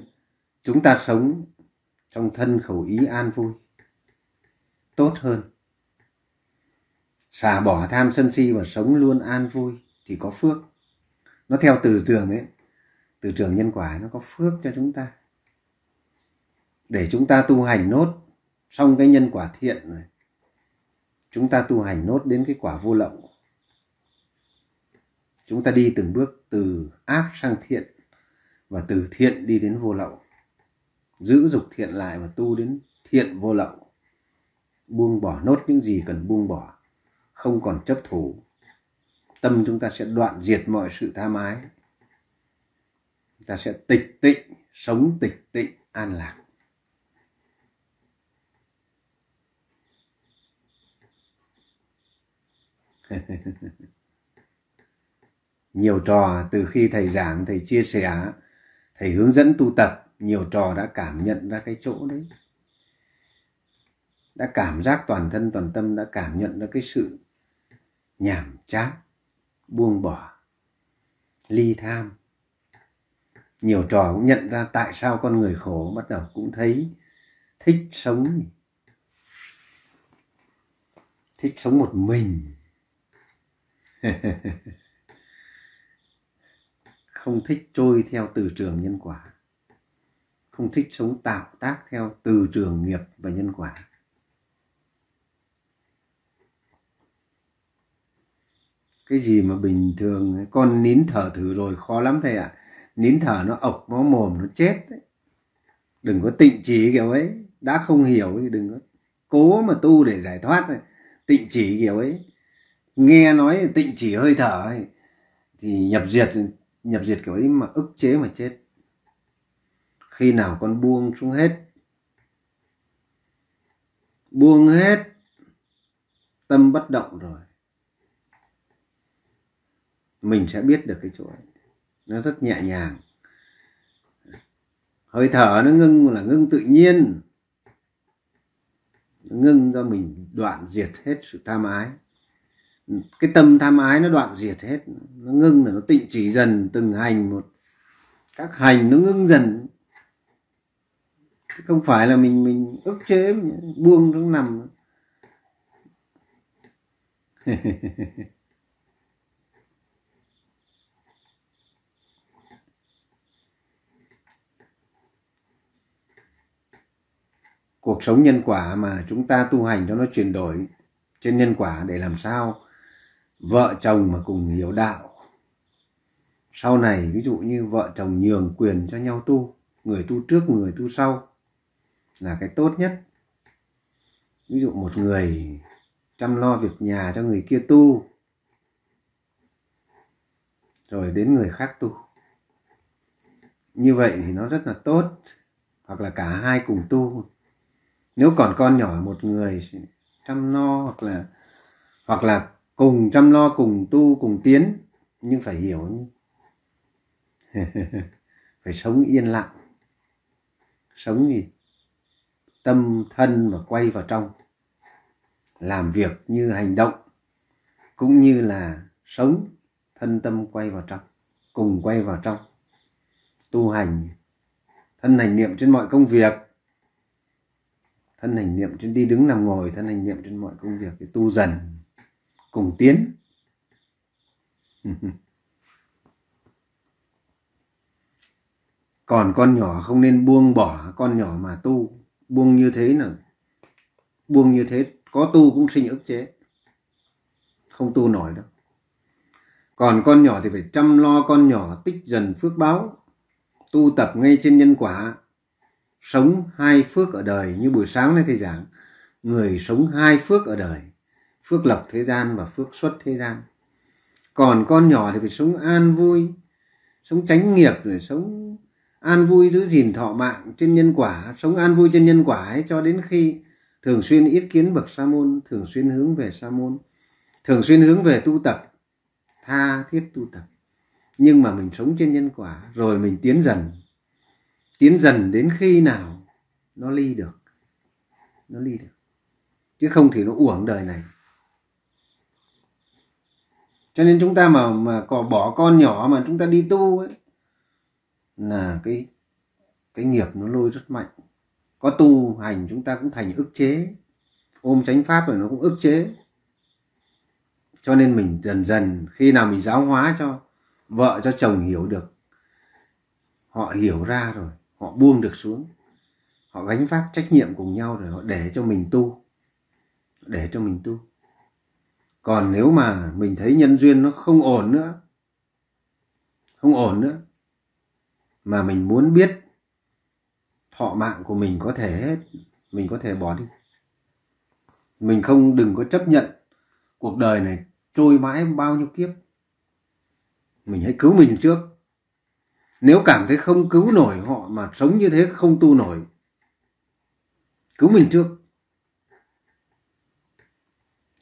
chúng ta sống trong thân khẩu ý an vui, tốt hơn. Xả bỏ tham sân si và sống luôn an vui thì có phước. Nó theo từ trường ấy, từ trường nhân quả, nó có phước cho chúng ta. Để chúng ta tu hành nốt xong cái nhân quả thiện này, chúng ta tu hành nốt đến cái quả vô lậu. Chúng ta đi từng bước từ ác sang thiện và từ thiện đi đến vô lậu giữ dục thiện lại và tu đến thiện vô lậu. Buông bỏ nốt những gì cần buông bỏ, không còn chấp thủ. Tâm chúng ta sẽ đoạn diệt mọi sự tham ái ta sẽ tịch tịnh, sống tịch tịnh, an lạc. Nhiều trò từ khi thầy giảng, thầy chia sẻ, thầy hướng dẫn tu tập nhiều trò đã cảm nhận ra cái chỗ đấy. Đã cảm giác toàn thân, toàn tâm, đã cảm nhận ra cái sự nhảm chán, buông bỏ, ly tham. Nhiều trò cũng nhận ra tại sao con người khổ, bắt đầu cũng thấy thích sống. Thích sống một mình. Không thích trôi theo từ trường nhân quả không thích sống tạo tác theo từ trường nghiệp và nhân quả cái gì mà bình thường con nín thở thử rồi khó lắm thầy ạ à. nín thở nó ộc nó mồm nó chết đấy. đừng có tịnh chỉ kiểu ấy đã không hiểu thì đừng có cố mà tu để giải thoát này. tịnh chỉ kiểu ấy nghe nói tịnh chỉ hơi thở ấy, thì nhập diệt nhập diệt kiểu ấy mà ức chế mà chết khi nào con buông xuống hết. Buông hết, tâm bất động rồi. Mình sẽ biết được cái chỗ ấy. Nó rất nhẹ nhàng. Hơi thở nó ngưng là ngưng tự nhiên. Ngưng do mình đoạn diệt hết sự tham ái. Cái tâm tham ái nó đoạn diệt hết. Nó ngưng là nó tịnh chỉ dần từng hành một. Các hành nó ngưng dần không phải là mình mình ức chế mình buông nó nằm. Cuộc sống nhân quả mà chúng ta tu hành cho nó chuyển đổi trên nhân quả để làm sao vợ chồng mà cùng hiểu đạo. Sau này, ví dụ như vợ chồng nhường quyền cho nhau tu, người tu trước, người tu sau là cái tốt nhất. Ví dụ một người chăm lo việc nhà cho người kia tu, rồi đến người khác tu. Như vậy thì nó rất là tốt, hoặc là cả hai cùng tu. Nếu còn con nhỏ một người chăm lo hoặc là hoặc là cùng chăm lo, cùng tu, cùng tiến, nhưng phải hiểu phải sống yên lặng. Sống gì? Tâm thân và quay vào trong, làm việc như hành động, cũng như là sống thân tâm quay vào trong, cùng quay vào trong, tu hành, thân hành niệm trên mọi công việc. Thân hành niệm trên đi đứng nằm ngồi, thân hành niệm trên mọi công việc thì tu dần, cùng tiến. Còn con nhỏ không nên buông bỏ con nhỏ mà tu buông như thế là buông như thế, có tu cũng sinh ức chế. Không tu nổi đâu. Còn con nhỏ thì phải chăm lo con nhỏ, tích dần phước báo, tu tập ngay trên nhân quả, sống hai phước ở đời. Như buổi sáng nay thầy giảng, người sống hai phước ở đời, phước lộc thế gian và phước xuất thế gian. Còn con nhỏ thì phải sống an vui, sống tránh nghiệp, rồi sống an vui giữ gìn thọ mạng trên nhân quả, sống an vui trên nhân quả ấy cho đến khi thường xuyên ít kiến bậc sa môn, thường xuyên hướng về sa môn, thường xuyên hướng về tu tập, tha thiết tu tập. Nhưng mà mình sống trên nhân quả, rồi mình tiến dần tiến dần đến khi nào nó ly được, nó ly được. Chứ không thì nó uổng đời này. Cho nên chúng ta mà mà có bỏ con nhỏ mà chúng ta đi tu ấy là cái cái nghiệp nó lôi rất mạnh. Có tu hành chúng ta cũng thành ức chế. Ôm chánh pháp rồi nó cũng ức chế. Cho nên mình dần dần, khi nào mình giáo hóa cho vợ, cho chồng hiểu được, họ hiểu ra rồi, họ buông được xuống. Họ gánh vác trách nhiệm cùng nhau rồi, họ để cho mình tu. Để cho mình tu. Còn nếu mà mình thấy nhân duyên nó không ổn nữa, không ổn nữa mà mình muốn biết thọ mạng của mình có thể hết, mình có thể bỏ đi. Mình không, đừng có chấp nhận cuộc đời này trôi mãi bao nhiêu kiếp. Mình hãy cứu mình trước. Nếu cảm thấy không cứu nổi họ mà sống như thế không tu nổi, cứu mình trước.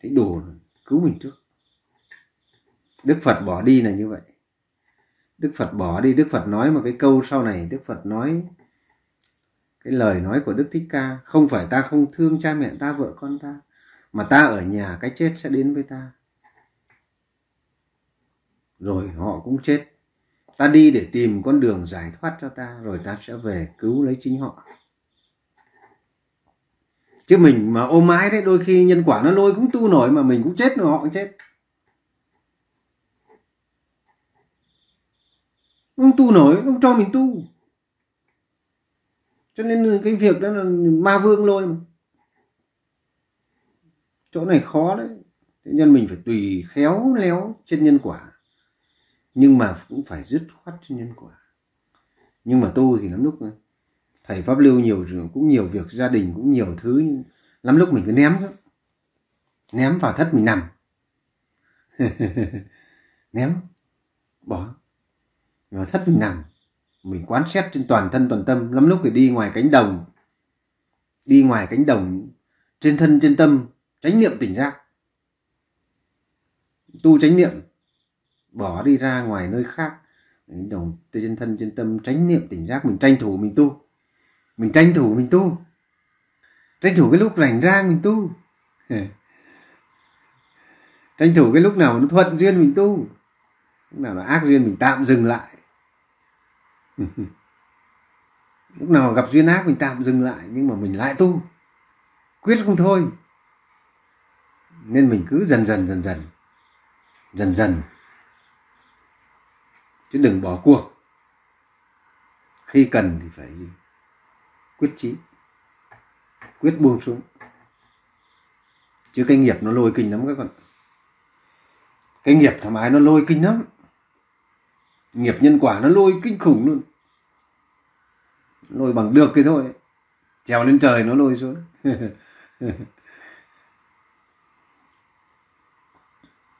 Thấy đủ cứu mình trước. Đức phật bỏ đi là như vậy đức phật bỏ đi, đức phật nói một cái câu sau này. Đức phật nói cái lời nói của đức thích ca, không phải ta không thương cha mẹ ta, vợ con ta, mà ta ở nhà cái chết sẽ đến với ta. Rồi họ cũng chết. Ta đi để tìm con đường giải thoát cho ta, rồi ta sẽ về cứu lấy chính họ. Chứ mình mà ôm mãi đấy, đôi khi nhân quả nó lôi cũng tu nổi mà mình cũng chết rồi họ cũng chết. Không tu nổi, không cho mình tu. Cho nên cái việc đó là ma vương lôi mà. Chỗ này khó đấy. Thế nên mình phải tùy khéo léo trên nhân quả. Nhưng mà cũng phải dứt khoát trên nhân quả. Nhưng mà tu thì lắm lúc thầy pháp lưu nhiều cũng nhiều việc gia đình, cũng nhiều thứ, nhưng lắm lúc mình cứ ném thôi ném vào thất mình nằm. Ném. Bỏ vào thất mình nằm mình quán xét trên toàn thân, toàn tâm. Lắm lúc thì đi ngoài cánh đồng. Đi ngoài cánh đồng, trên thân, trên tâm, chánh niệm tỉnh giác. Tu chánh niệm. Bỏ đi ra ngoài nơi khác. Cánh đồng trên thân, trên tâm, chánh niệm tỉnh giác. Mình tranh thủ mình tu. Mình tranh thủ mình tu. Tranh thủ cái lúc rảnh rang mình tu. Tranh thủ cái lúc nào nó thuận duyên mình tu. Lúc nào nó ác duyên mình tạm dừng lại. lúc nào gặp duyên ác mình tạm dừng lại, nhưng mà mình lại tu. Quyết không thôi. Nên mình cứ dần dần dần dần dần dần. Chứ đừng bỏ cuộc. Khi cần thì phải gì quyết chí, quyết buông xuống. Chứ cái nghiệp nó lôi kinh lắm các con. Cái nghiệp thoải mái nó lôi kinh lắm. Nghiệp nhân quả nó lôi kinh khủng luôn lôi bằng được cái thôi. Trèo lên trời nó lôi xuống.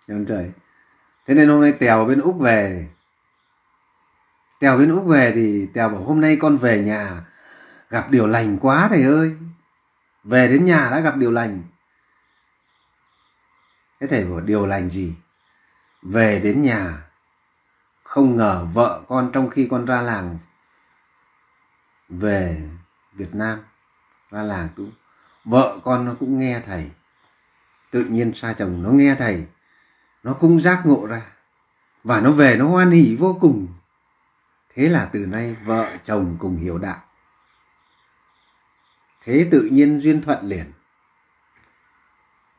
Trèo trời. Thế nên hôm nay tèo bên úc về. Tèo bên úc về thì tèo bảo hôm nay con về nhà. Gặp điều lành quá thầy ơi. Về đến nhà đã gặp điều lành. Thế thầy bảo điều lành gì? Về đến nhà. Không ngờ vợ con trong khi con ra làng về Việt Nam, ra làng tu vợ con nó cũng nghe thầy. Tự nhiên xa chồng nó nghe thầy, nó cũng giác ngộ ra. Và nó về nó hoan hỉ vô cùng. Thế là từ nay vợ chồng cùng hiểu đạo. Thế tự nhiên duyên thuận liền.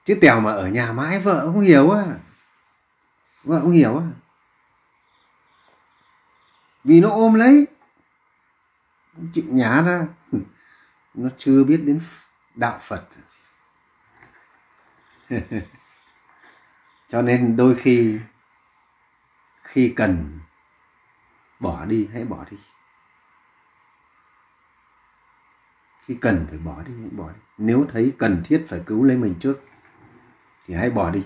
Chứ tèo mà ở nhà mãi vợ không hiểu á. Vợ không hiểu á. Vì nó ôm lấy chịu nhá ra, nó chưa biết đến đạo phật. Cho nên đôi khi khi cần, bỏ đi, hãy bỏ đi. Khi cần phải bỏ đi, hãy bỏ đi. Nếu thấy cần thiết phải cứu lấy mình trước, thì hãy bỏ đi.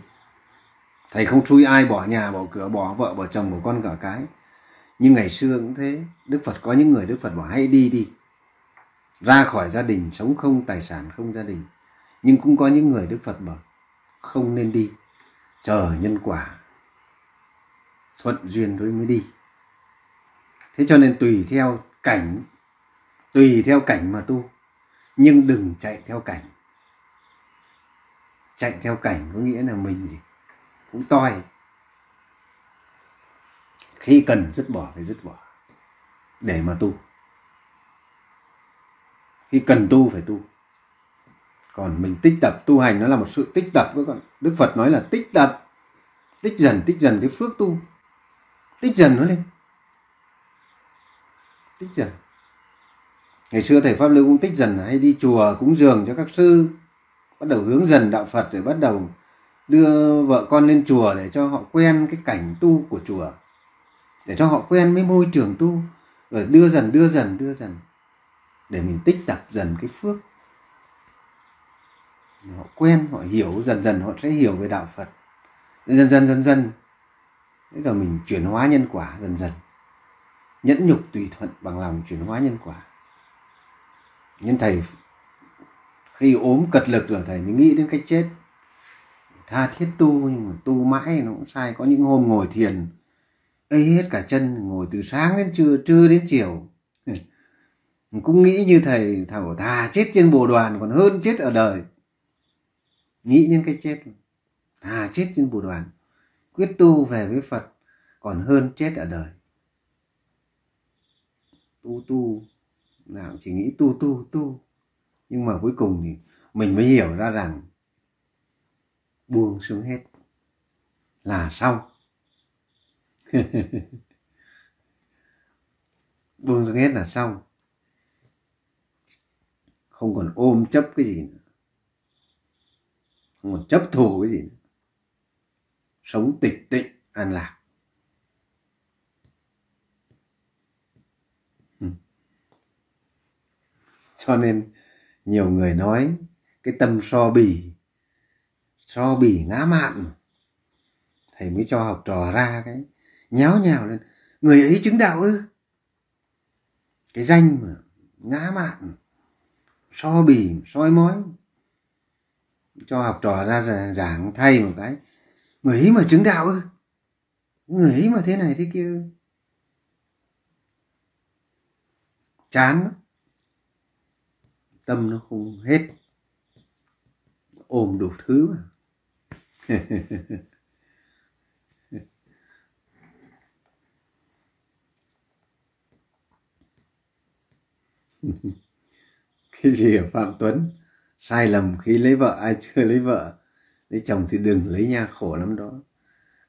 Thầy không xui ai bỏ nhà, bỏ cửa, bỏ vợ, bỏ chồng, bỏ con cả cái nhưng ngày xưa cũng thế. Đức phật, có những người đức phật bảo hãy đi đi. Ra khỏi gia đình, sống không, tài sản không gia đình. Nhưng cũng có những người đức phật bảo không nên đi. Chờ nhân quả thuận duyên rồi mới đi. Thế cho nên tùy theo cảnh, tùy theo cảnh mà tu. Nhưng đừng chạy theo cảnh. Chạy theo cảnh có nghĩa là mình gì? Cũng toi khi cần, dứt bỏ phải dứt bỏ. Để mà tu. Khi cần tu phải tu. Còn mình tích tập, tu hành nó là một sự tích tập các con. Đức phật nói là tích tập. Tích dần tích dần cái phước tu. Tích dần nó lên. Tích dần. Ngày xưa thầy pháp lưu cũng tích dần, hay đi chùa, cúng dường cho các sư. Bắt đầu hướng dần đạo phật để bắt đầu đưa vợ con lên chùa để cho họ quen cái cảnh tu của chùa để cho họ quen với môi trường tu, rồi đưa dần đưa dần đưa dần, để mình tích tập dần cái phước. Họ quen, họ hiểu, dần dần họ sẽ hiểu về đạo phật. Dần dần dần dần. Thế rồi mình chuyển hóa nhân quả dần dần. Nhẫn nhục tùy thuận bằng lòng chuyển hóa nhân quả. Nhân thầy, khi ốm cật lực rồi thầy mới nghĩ đến cách chết. Tha thiết tu nhưng mà tu mãi nó cũng sai. Có những hôm ngồi thiền ấy hết cả chân, ngồi từ sáng đến trưa trưa đến chiều. Cũng nghĩ như thầy thảo thà chết trên bồ đoàn còn hơn chết ở đời. Nghĩ đến cái chết. Thà chết trên bồ đoàn, quyết tu về với phật, còn hơn chết ở đời. Tu tu. Nào, chỉ nghĩ tu tu tu. Nhưng mà cuối cùng thì mình mới hiểu ra rằng buông xuống hết là xong. buông xuống hết là xong. Không còn ôm chấp cái gì nữa. Không còn chấp thù cái gì nữa. Sống tịch tịnh, an lạc. Ừ. Cho nên nhiều người nói cái tâm so bì so bì ngã mạn thầy mới cho học trò ra cái nháo nhào lên. Người ấy chứng đạo ư? Cái danh mà ngã mạn, so bì, soi mói, cho học trò ra giảng thay một cái. Người ấy mà chứng đạo ư? Người ấy mà thế này thế kia chán lắm. Tâm nó không hết. Ôm đủ thứ mà. cái gì ở phạm tuấn? Sai lầm khi lấy vợ, ai chưa lấy vợ? Lấy chồng thì đừng lấy nha, khổ lắm đó.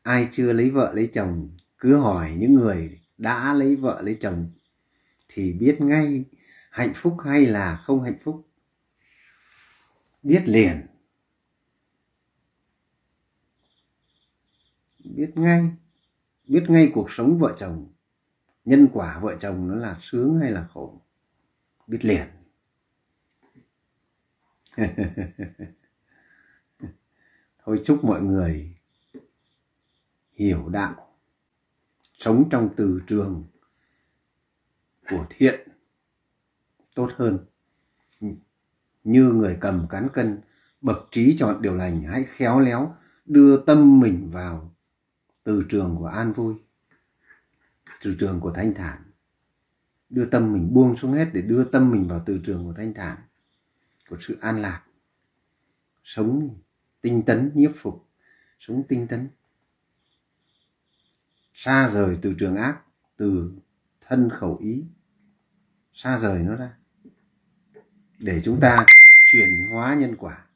Ai chưa lấy vợ, lấy chồng? Cứ hỏi những người đã lấy vợ, lấy chồng thì biết ngay hạnh phúc hay là không hạnh phúc. Biết liền. Biết ngay. Biết ngay cuộc sống vợ chồng. Nhân quả vợ chồng nó là sướng hay là khổ? Biết liền. Thôi chúc mọi người hiểu đạo, sống trong từ trường của thiện, tốt hơn. Ừ. Như người cầm cán cân, bậc trí chọn điều lành, hãy khéo léo đưa tâm mình vào từ trường của an vui, từ trường của thanh thản đưa tâm mình buông xuống hết để đưa tâm mình vào từ trường của thanh thản, của sự an lạc. Sống tinh tấn, nhiếp phục, sống tinh tấn. Xa rời từ trường ác, từ thân khẩu ý. Xa rời nó ra, để chúng ta chuyển hóa nhân quả.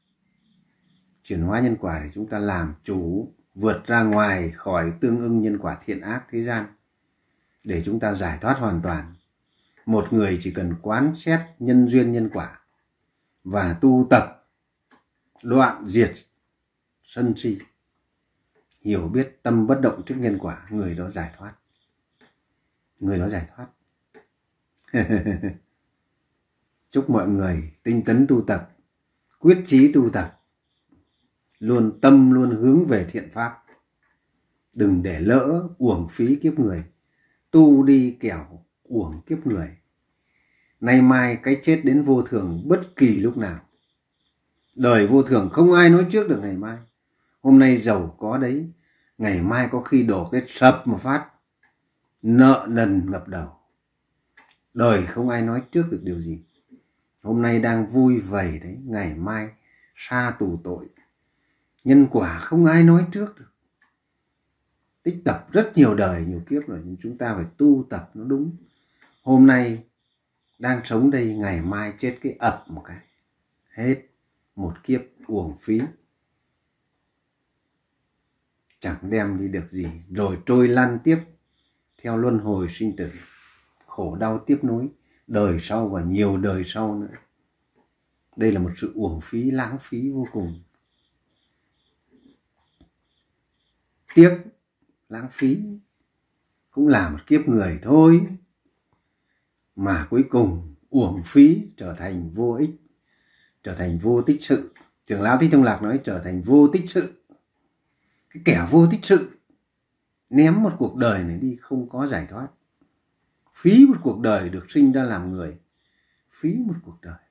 Chuyển hóa nhân quả để chúng ta làm chủ, vượt ra ngoài khỏi tương ưng nhân quả thiện ác thế gian. Để chúng ta giải thoát hoàn toàn một người chỉ cần quán xét nhân duyên nhân quả và tu tập đoạn diệt sân si, hiểu biết tâm bất động trước nhân quả, người đó giải thoát. Người đó giải thoát. Chúc mọi người tinh tấn tu tập, quyết chí tu tập, luôn tâm luôn hướng về thiện pháp. Đừng để lỡ uổng phí kiếp người, tu đi kẻo uổng kiếp người nay mai cái chết đến vô thường bất kỳ lúc nào. Đời vô thường không ai nói trước được ngày mai. Hôm nay giàu có đấy, ngày mai có khi đổ cái sập một phát. Nợ nần ngập đầu. Đời không ai nói trước được điều gì. Hôm nay đang vui vầy đấy, ngày mai xa tù tội. Nhân quả không ai nói trước được. Tích tập rất nhiều đời, nhiều kiếp rồi, nhưng chúng ta phải tu tập nó đúng. Hôm nay đang sống đây ngày mai chết cái ập một cái. Hết một kiếp uổng phí. Chẳng đem đi được gì. Rồi trôi lăn tiếp theo luân hồi sinh tử. Khổ đau tiếp nối đời sau và nhiều đời sau nữa. Đây là một sự uổng phí, lãng phí vô cùng. Tiếc, lãng phí cũng là một kiếp người thôi mà cuối cùng uổng phí trở thành vô ích, trở thành vô tích sự. Trưởng lão thích thông lạc nói trở thành vô tích sự. Cái kẻ vô tích sự ném một cuộc đời này đi không có giải thoát. Phí một cuộc đời được sinh ra làm người, phí một cuộc đời,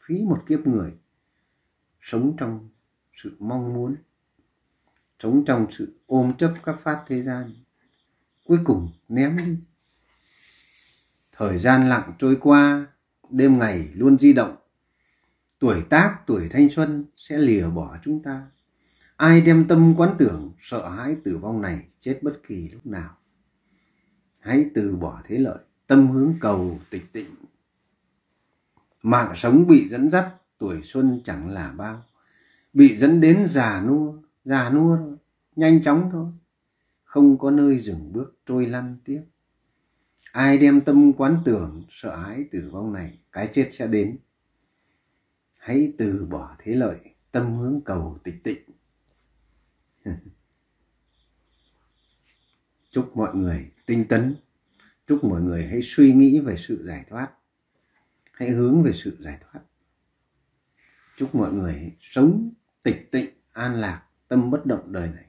phí một kiếp người sống trong sự mong muốn, sống trong sự ôm chấp các pháp thế gian, cuối cùng ném đi thời gian lặng trôi qua, đêm ngày luôn di động. Tuổi tác, tuổi thanh xuân sẽ lìa bỏ chúng ta. Ai đem tâm quán tưởng, sợ hãi tử vong này chết bất kỳ lúc nào. Hãy từ bỏ thế lợi, tâm hướng cầu tịch tịnh. Mạng sống bị dẫn dắt, tuổi xuân chẳng là bao. Bị dẫn đến già nua già nua thôi, nhanh chóng thôi. Không có nơi dừng bước trôi lăn tiếp ai đem tâm quán tưởng, sợ hãi tử vong này, cái chết sẽ đến. Hãy từ bỏ thế lợi, tâm hướng cầu tịch tịnh. Chúc mọi người tinh tấn. Chúc mọi người hãy suy nghĩ về sự giải thoát. Hãy hướng về sự giải thoát. Chúc mọi người sống tịch tịnh, an lạc, tâm bất động đời này.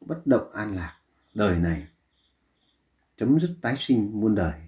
Bất động an lạc đời này chấm dứt tái sinh muôn đời.